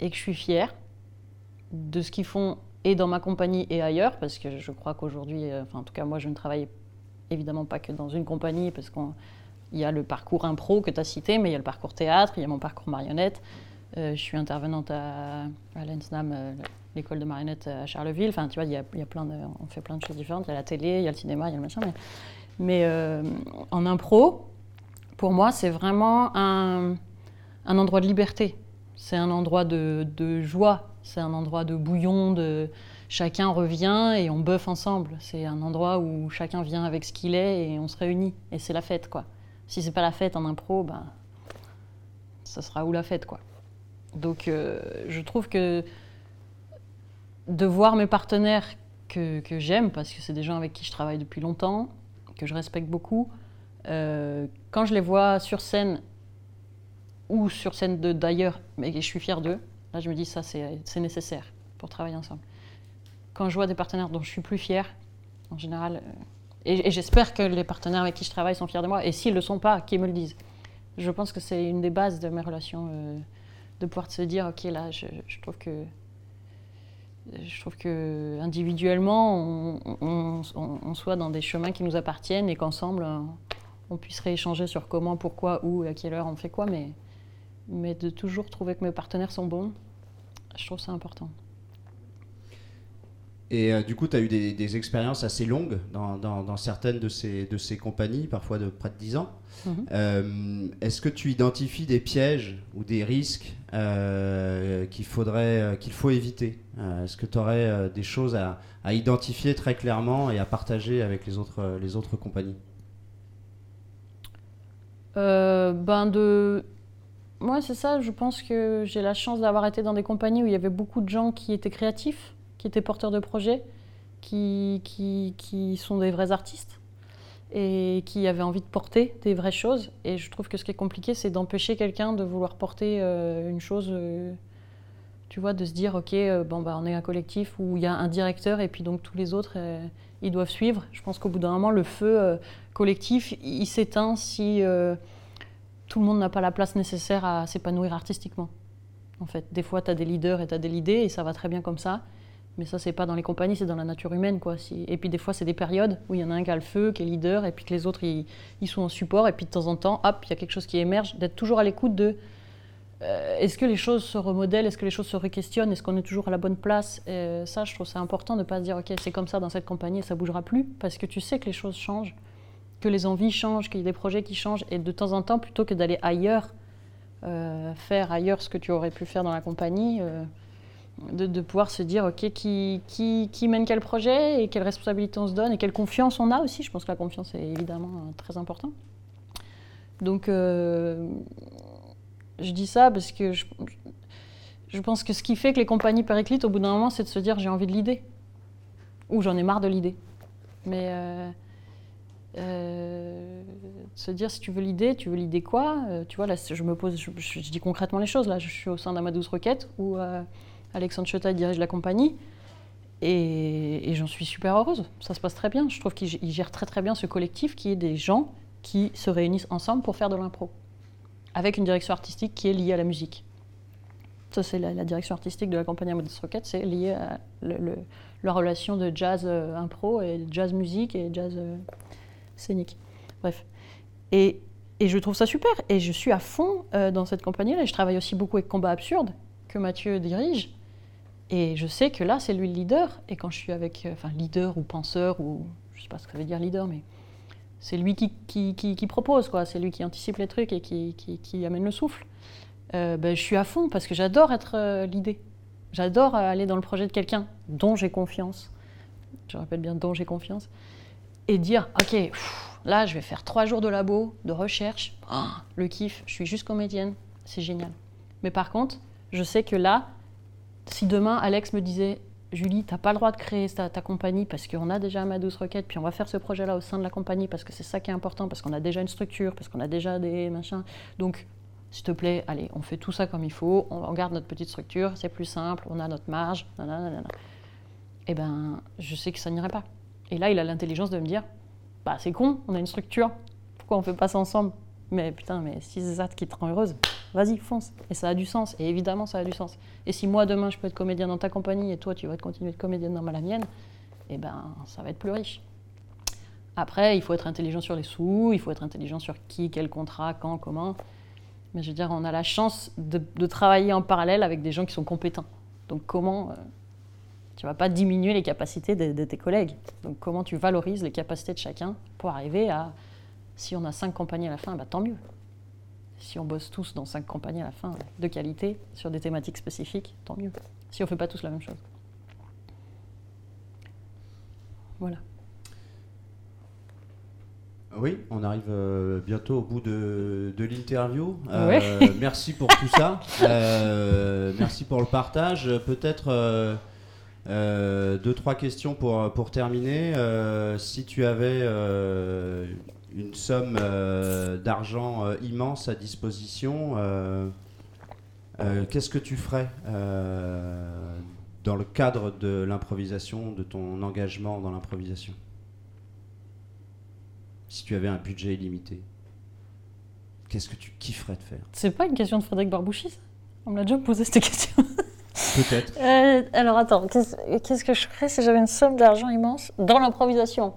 et que je suis fière de ce qu'ils font et dans ma compagnie et ailleurs, parce que je crois qu'aujourd'hui, euh, enfin en tout cas moi je ne travaille évidemment pas que dans une compagnie, parce qu'il y a le parcours impro que tu as cité, mais il y a le parcours théâtre, il y a mon parcours marionnette. Euh, je suis intervenante à, l'ENSNAM, euh, l'école de marionnette à Charleville. Enfin, tu vois, il y, a, plein on fait plein de choses différentes. Il y a la télé, il y a le cinéma, il y a le machin. Mais en impro, pour moi, c'est vraiment un, un endroit de liberté. C'est un endroit de, joie. C'est un endroit de bouillon, de chacun revient et on bœuf ensemble. C'est un endroit où chacun vient avec ce qu'il est et on se réunit. Et c'est la fête, quoi. Si c'est pas la fête en impro, ben, ça sera où la fête, quoi. Donc, euh, je trouve que de voir mes partenaires que, j'aime, parce que c'est des gens avec qui je travaille depuis longtemps, que je respecte beaucoup, euh, quand je les vois sur scène ou sur scène d'ailleurs, mais je suis fière d'eux. Là, je me dis, ça, c'est nécessaire pour travailler ensemble. Quand je vois des partenaires dont je suis plus fière, en général, euh, et, j'espère que les partenaires avec qui je travaille sont fiers de moi, et s'ils ne le sont pas, qu'ils me le disent. Je pense que c'est une des bases de mes relations, euh, de pouvoir se dire, ok, là, je, trouve que je trouve que individuellement, on, soit dans des chemins qui nous appartiennent et qu'ensemble, on puisse rééchanger sur comment, pourquoi, où, à quelle heure on fait quoi, mais mais de toujours trouver que mes partenaires sont bons, je trouve ça important. Et euh, du coup, tu as eu des, expériences assez longues dans, certaines de ces, de ces compagnies, parfois de près de 10 ans. Mhm. Euh, est-ce que tu identifies des pièges ou des risques euh, qu'il faudrait, qu'il faut éviter? Est-ce que tu aurais des choses à, à, identifier très clairement et à partager avec les autres, les autres compagnies? Ben de... Moi, c'est ça. Je pense que j'ai la chance d'avoir été dans des compagnies où il y avait beaucoup de gens qui étaient créatifs qui étaient porteurs de projets, qui, qui, sont des vrais artistes et qui avaient envie de porter des vraies choses. Et je trouve que ce qui est compliqué, c'est d'empêcher quelqu'un de vouloir porter euh, une chose, euh, tu vois, de se dire, OK, euh, bon, bah, on est un collectif où il y a un directeur et puis donc tous les autres, ils doivent suivre. Je pense qu'au bout d'un moment, le feu collectif, il s'éteint si tout le monde n'a pas la place nécessaire à s'épanouir artistiquement. En fait, des fois, tu as des leaders et tu as des idées et ça va très bien comme ça. Mais ça, c'est pas dans les compagnies, c'est dans la nature humaine. Quoi. Et puis des fois, c'est des périodes où il y en a un qui a le feu, qui est leader, et puis que les autres, ils, sont en support. Et puis de temps en temps, hop, il y a quelque chose qui émerge. D'être toujours à l'écoute de euh, est-ce que les choses se remodèlent, est-ce que les choses se requestionnent, est-ce qu'on est toujours à la bonne place Ça, je trouve ça important de ne pas se dire ok, c'est comme ça dans cette compagnie et ça bougera plus, parce que tu sais que les choses changent, que les envies changent, qu'il y a des projets qui changent. Et de temps en temps, plutôt que d'aller ailleurs, euh, faire ailleurs ce que tu aurais pu faire dans la compagnie, euh, de, pouvoir se dire, OK, qui, qui, mène quel projet et quelle responsabilité on se donne et quelle confiance on a aussi. Je pense que la confiance est évidemment euh, très important. Donc, je dis ça parce que je, je, pense que ce qui fait que les compagnies périclitent au bout d'un moment, c'est de se dire, j'ai envie de l'idée. Ou j'en ai marre de l'idée. Mais euh, se dire, si tu veux l'idée, tu veux l'idée quoi? Tu vois, là, je me pose, je, dis concrètement les choses. Là, je suis au sein d'Amadou's Rocket où Alexandre Chota dirige la compagnie. Et, j'en suis super heureuse. Ça se passe très bien. Je trouve qu'il gère très très bien ce collectif qui est des gens qui se réunissent ensemble pour faire de l'impro. Avec une direction artistique qui est liée à la musique. Ça, c'est la, direction artistique de la compagnie Modest Rocket, c'est lié à la relation de jazz euh, impro et jazz musique et jazz euh, scénique. Bref. Et, je trouve ça super. Et je suis à fond euh, dans cette compagnie-là. Je travaille aussi beaucoup avec Combat Absurde, que Mathieu dirige. Et je sais que là, c'est lui le leader. Et quand je suis avec, euh, enfin, leader ou penseur, ou je sais pas ce que ça veut dire leader, mais c'est lui qui, qui, qui, propose, quoi. C'est lui qui anticipe les trucs et qui, amène le souffle. Euh, ben, je suis à fond parce que j'adore être l'idée. J'adore aller dans le projet de quelqu'un dont j'ai confiance. Je répète bien dont j'ai confiance. Et dire, ok, là, je vais faire trois jours de labo, de recherche. Ah, le kiff, je suis juste comédienne. C'est génial. Mais par contre, je sais que là, si demain Alex me disait Julie, tu n'as pas le droit de créer ta, compagnie parce qu'on a déjà Amadeus Rocket, puis on va faire ce projet-là au sein de la compagnie parce que c'est ça qui est important, parce qu'on a déjà une structure, parce qu'on a déjà des machins. Donc, s'il te plaît, allez, on fait tout ça comme il faut, on garde notre petite structure, c'est plus simple, on a notre marge, nanana. Eh ben, je sais que ça n'irait pas. Et là, il a l'intelligence de me dire, bah c'est con, on a une structure, pourquoi on fait pas ça ensemble? Mais putain, mais si c'est ça qui te rend heureuse, vas-y, fonce. Et ça a du sens. Et évidemment, ça a du sens. Et si moi, demain, je peux être comédien dans ta compagnie et toi, tu vas continuer de comédienne dans la mienne, eh ben, ça va être plus riche. Après, il faut être intelligent sur les sous, il faut être intelligent sur qui, quel contrat, quand, comment. Mais je veux dire, on a la chance de, travailler en parallèle avec des gens qui sont compétents. Donc comment euh, tu vas pas diminuer les capacités de, de, tes collègues Donc comment tu valorises les capacités de chacun pour arriver à, si on a cinq compagnies à la fin, bah, tant mieux si on bosse tous dans cinq compagnies à la fin de qualité sur des thématiques spécifiques, tant mieux. Si on ne fait pas tous la même chose. Voilà. Oui, on arrive euh, bientôt au bout de, l'interview. Euh, merci pour tout ça. Euh, merci pour le partage. Peut-être deux, trois questions pour, pour terminer. si tu avais une somme euh, d'argent euh, immense à disposition, euh, qu'est-ce que tu ferais dans le cadre de l'improvisation, de ton engagement dans l'improvisation? Si tu avais un budget illimité, qu'est-ce que tu kifferais de faire? C'est pas une question de Frédéric Barbouchis On me l'a déjà posé cette question. Peut-être. alors attends, qu'est-ce que je ferais si j'avais une somme d'argent immense dans l'improvisation?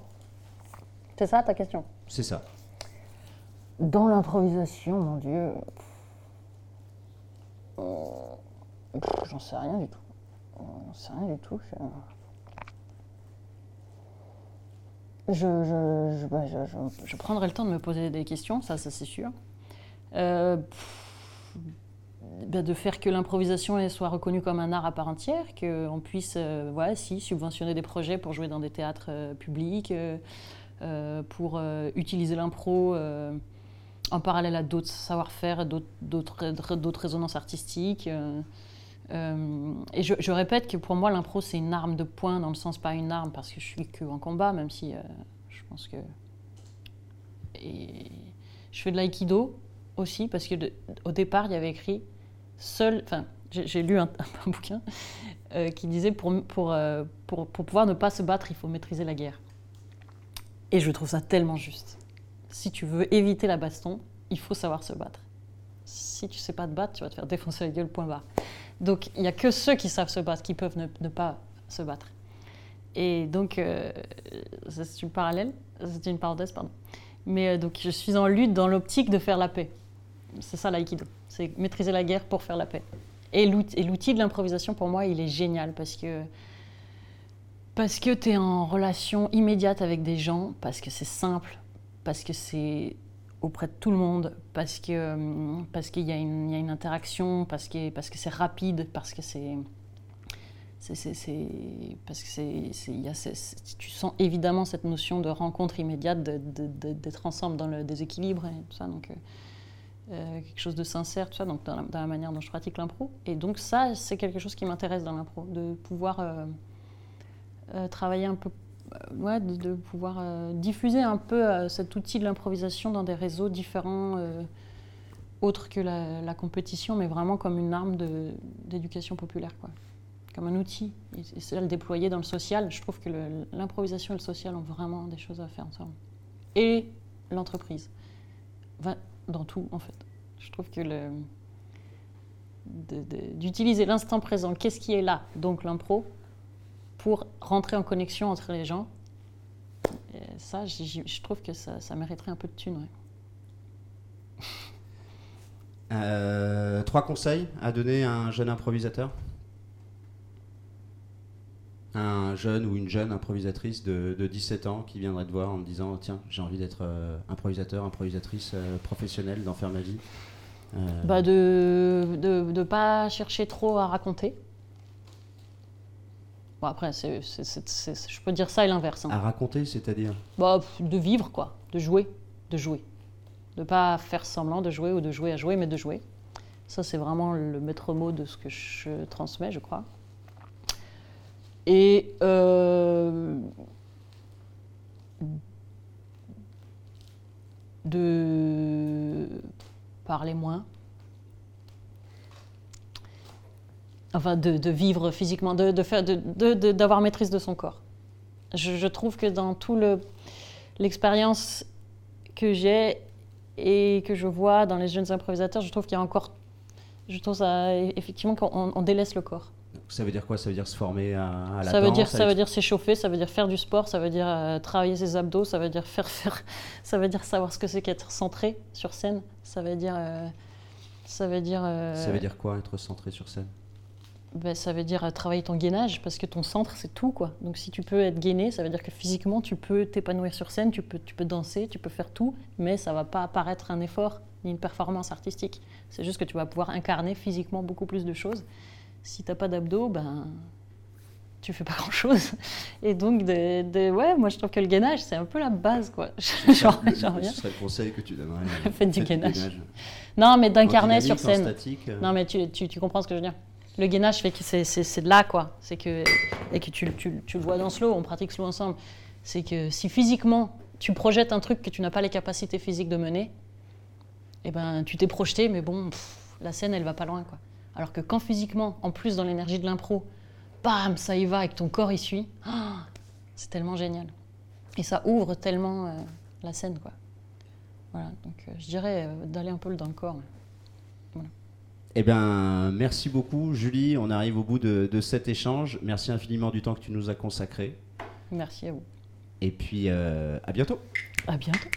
C'est ça ta question? C'est ça. Dans l'improvisation, mon Dieu. J'en sais rien du tout. J'en sais rien du tout. Je, je, bah, je, je, prendrai le temps de me poser des questions, ça, ça c'est sûr. Euh, de faire que l'improvisation soit reconnue comme un art à part entière, qu'on puisse euh, si, subventionner des projets pour jouer dans des théâtres euh, publics, pour utiliser l'impro en parallèle à d'autres savoir-faire, d'autres résonances artistiques. et je, répète que pour moi, l'impro, c'est une arme de poing, dans le sens pas une arme, parce que je suis que en combat, même si je pense que. Je fais de l'aïkido aussi, parce que au départ, il y avait écrit seul. Enfin, j'ai lu un, bouquin euh, qui disait pour, pour, euh, pour, pour, pouvoir ne pas se battre, il faut maîtriser la guerre. Et je trouve ça tellement juste. Si tu veux éviter la baston, il faut savoir se battre. Si tu sais pas te battre, tu vas te faire défoncer la gueule, point barre. Donc il n'y a que ceux qui savent se battre qui peuvent ne, pas se battre. Et donc, euh, c'est une parallèle, c'est une parenthèse, pardon. Mais donc, je suis en lutte dans l'optique de faire la paix. C'est ça l'aïkido, c'est maîtriser la guerre pour faire la paix. Et l'outil de l'improvisation, pour moi, il est génial parce que, parce que tu es en relation immédiate avec des gens, parce que c'est simple, parce que c'est auprès de tout le monde, parce qu'il parce qu'il y, a une interaction, parce que c'est parce que rapide, parce que c'est... parce que c'est, tu sens évidemment cette notion de rencontre immédiate, d'être ensemble dans le déséquilibre et tout ça. Donc, euh, euh, quelque chose de sincère, tout ça, donc dans la, manière dont je pratique l'impro. Et donc ça, c'est quelque chose qui m'intéresse dans l'impro, de pouvoir euh, euh, travailler un peu, ouais, de, pouvoir diffuser un peu cet outil de l'improvisation dans des réseaux différents, autres que la, compétition, mais vraiment comme une arme d'éducation populaire, quoi. comme un outil. Et, c'est le déployer dans le social. Je trouve que l'improvisation et le social ont vraiment des choses à faire ensemble. Et l'entreprise dans tout, en fait. Je trouve que d'utiliser l'instant présent, qu'est-ce qui est là, donc l'impro, pour rentrer en connexion entre les gens, ça, je trouve que ça, mériterait un peu de thunes. Euh, trois conseils à donner à un jeune improvisateur? Un jeune ou une jeune improvisatrice de, 17 ans qui viendrait te voir en me disant tiens j'ai envie d'être euh, improvisateur improvisatrice euh, professionnelle d'en faire ma vie. Euh, bah de ne pas chercher trop à raconter. Bon après c'est, je peux dire ça et l'inverse hein. à raconter c'est-à-dire? Bah, de vivre quoi. De jouer. De jouer. De pas faire semblant de jouer ou de jouer à jouer mais de jouer. Ça c'est vraiment le maître mot de ce que je transmets je crois et euh, de parler moins. Enfin, de, vivre physiquement, de, d'avoir maîtrise de son corps. Je, trouve que dans tout le l'expérience que j'ai et que je vois dans les jeunes improvisateurs, je trouve qu'il y a encore, je trouve ça effectivement qu'on délaisse le corps. Ça veut dire quoi? Ça veut dire se former à, la ça veut dire, Ça veut dire s'échauffer, ça veut dire faire du sport, ça veut dire euh, travailler ses abdos, ça veut dire faire, faire ça veut dire savoir ce que c'est qu'être centré sur scène, ça veut dire... Euh, ça veut dire... Euh, ça veut dire quoi être centré sur scène? ben, ça veut dire travailler ton gainage, parce que ton centre, c'est tout. quoi. Donc si tu peux être gainé, ça veut dire que physiquement, tu peux t'épanouir sur scène, tu peux, tu peux danser, tu peux faire tout, mais ça va pas apparaître un effort ni une performance artistique. C'est juste que tu vas pouvoir incarner physiquement beaucoup plus de choses si t'as pas d'abdos, ben tu fais pas grand chose. Et donc, de, ouais, moi je trouve que le gainage, c'est un peu la base, quoi. genre, genre Ce serait le conseil que tu donnerais. Faites du gainage. Non, mais d'incarner sur scène. Statique, euh. Non, mais tu, tu, tu, comprends ce que je veux dire. Le gainage fait que c'est de là, quoi. C'est que, et que tu, tu, tu, le vois dans slow, on pratique slow ensemble. C'est que si physiquement, tu projettes un truc que tu n'as pas les capacités physiques de mener, eh ben, tu t'es projeté, mais bon, la scène, elle va pas loin, quoi. Alors que quand physiquement, en plus dans l'énergie de l'impro, bam, ça y va et que ton corps y suit, ah, c'est tellement génial. Et ça ouvre tellement euh, la scène, quoi. Voilà, donc euh, je dirais euh, d'aller un peu dans le corps. Eh bien, merci beaucoup, Julie. On arrive au bout de, de, cet échange. Merci infiniment du temps que tu nous as consacré. Merci à vous. Et puis, à bientôt. À bientôt.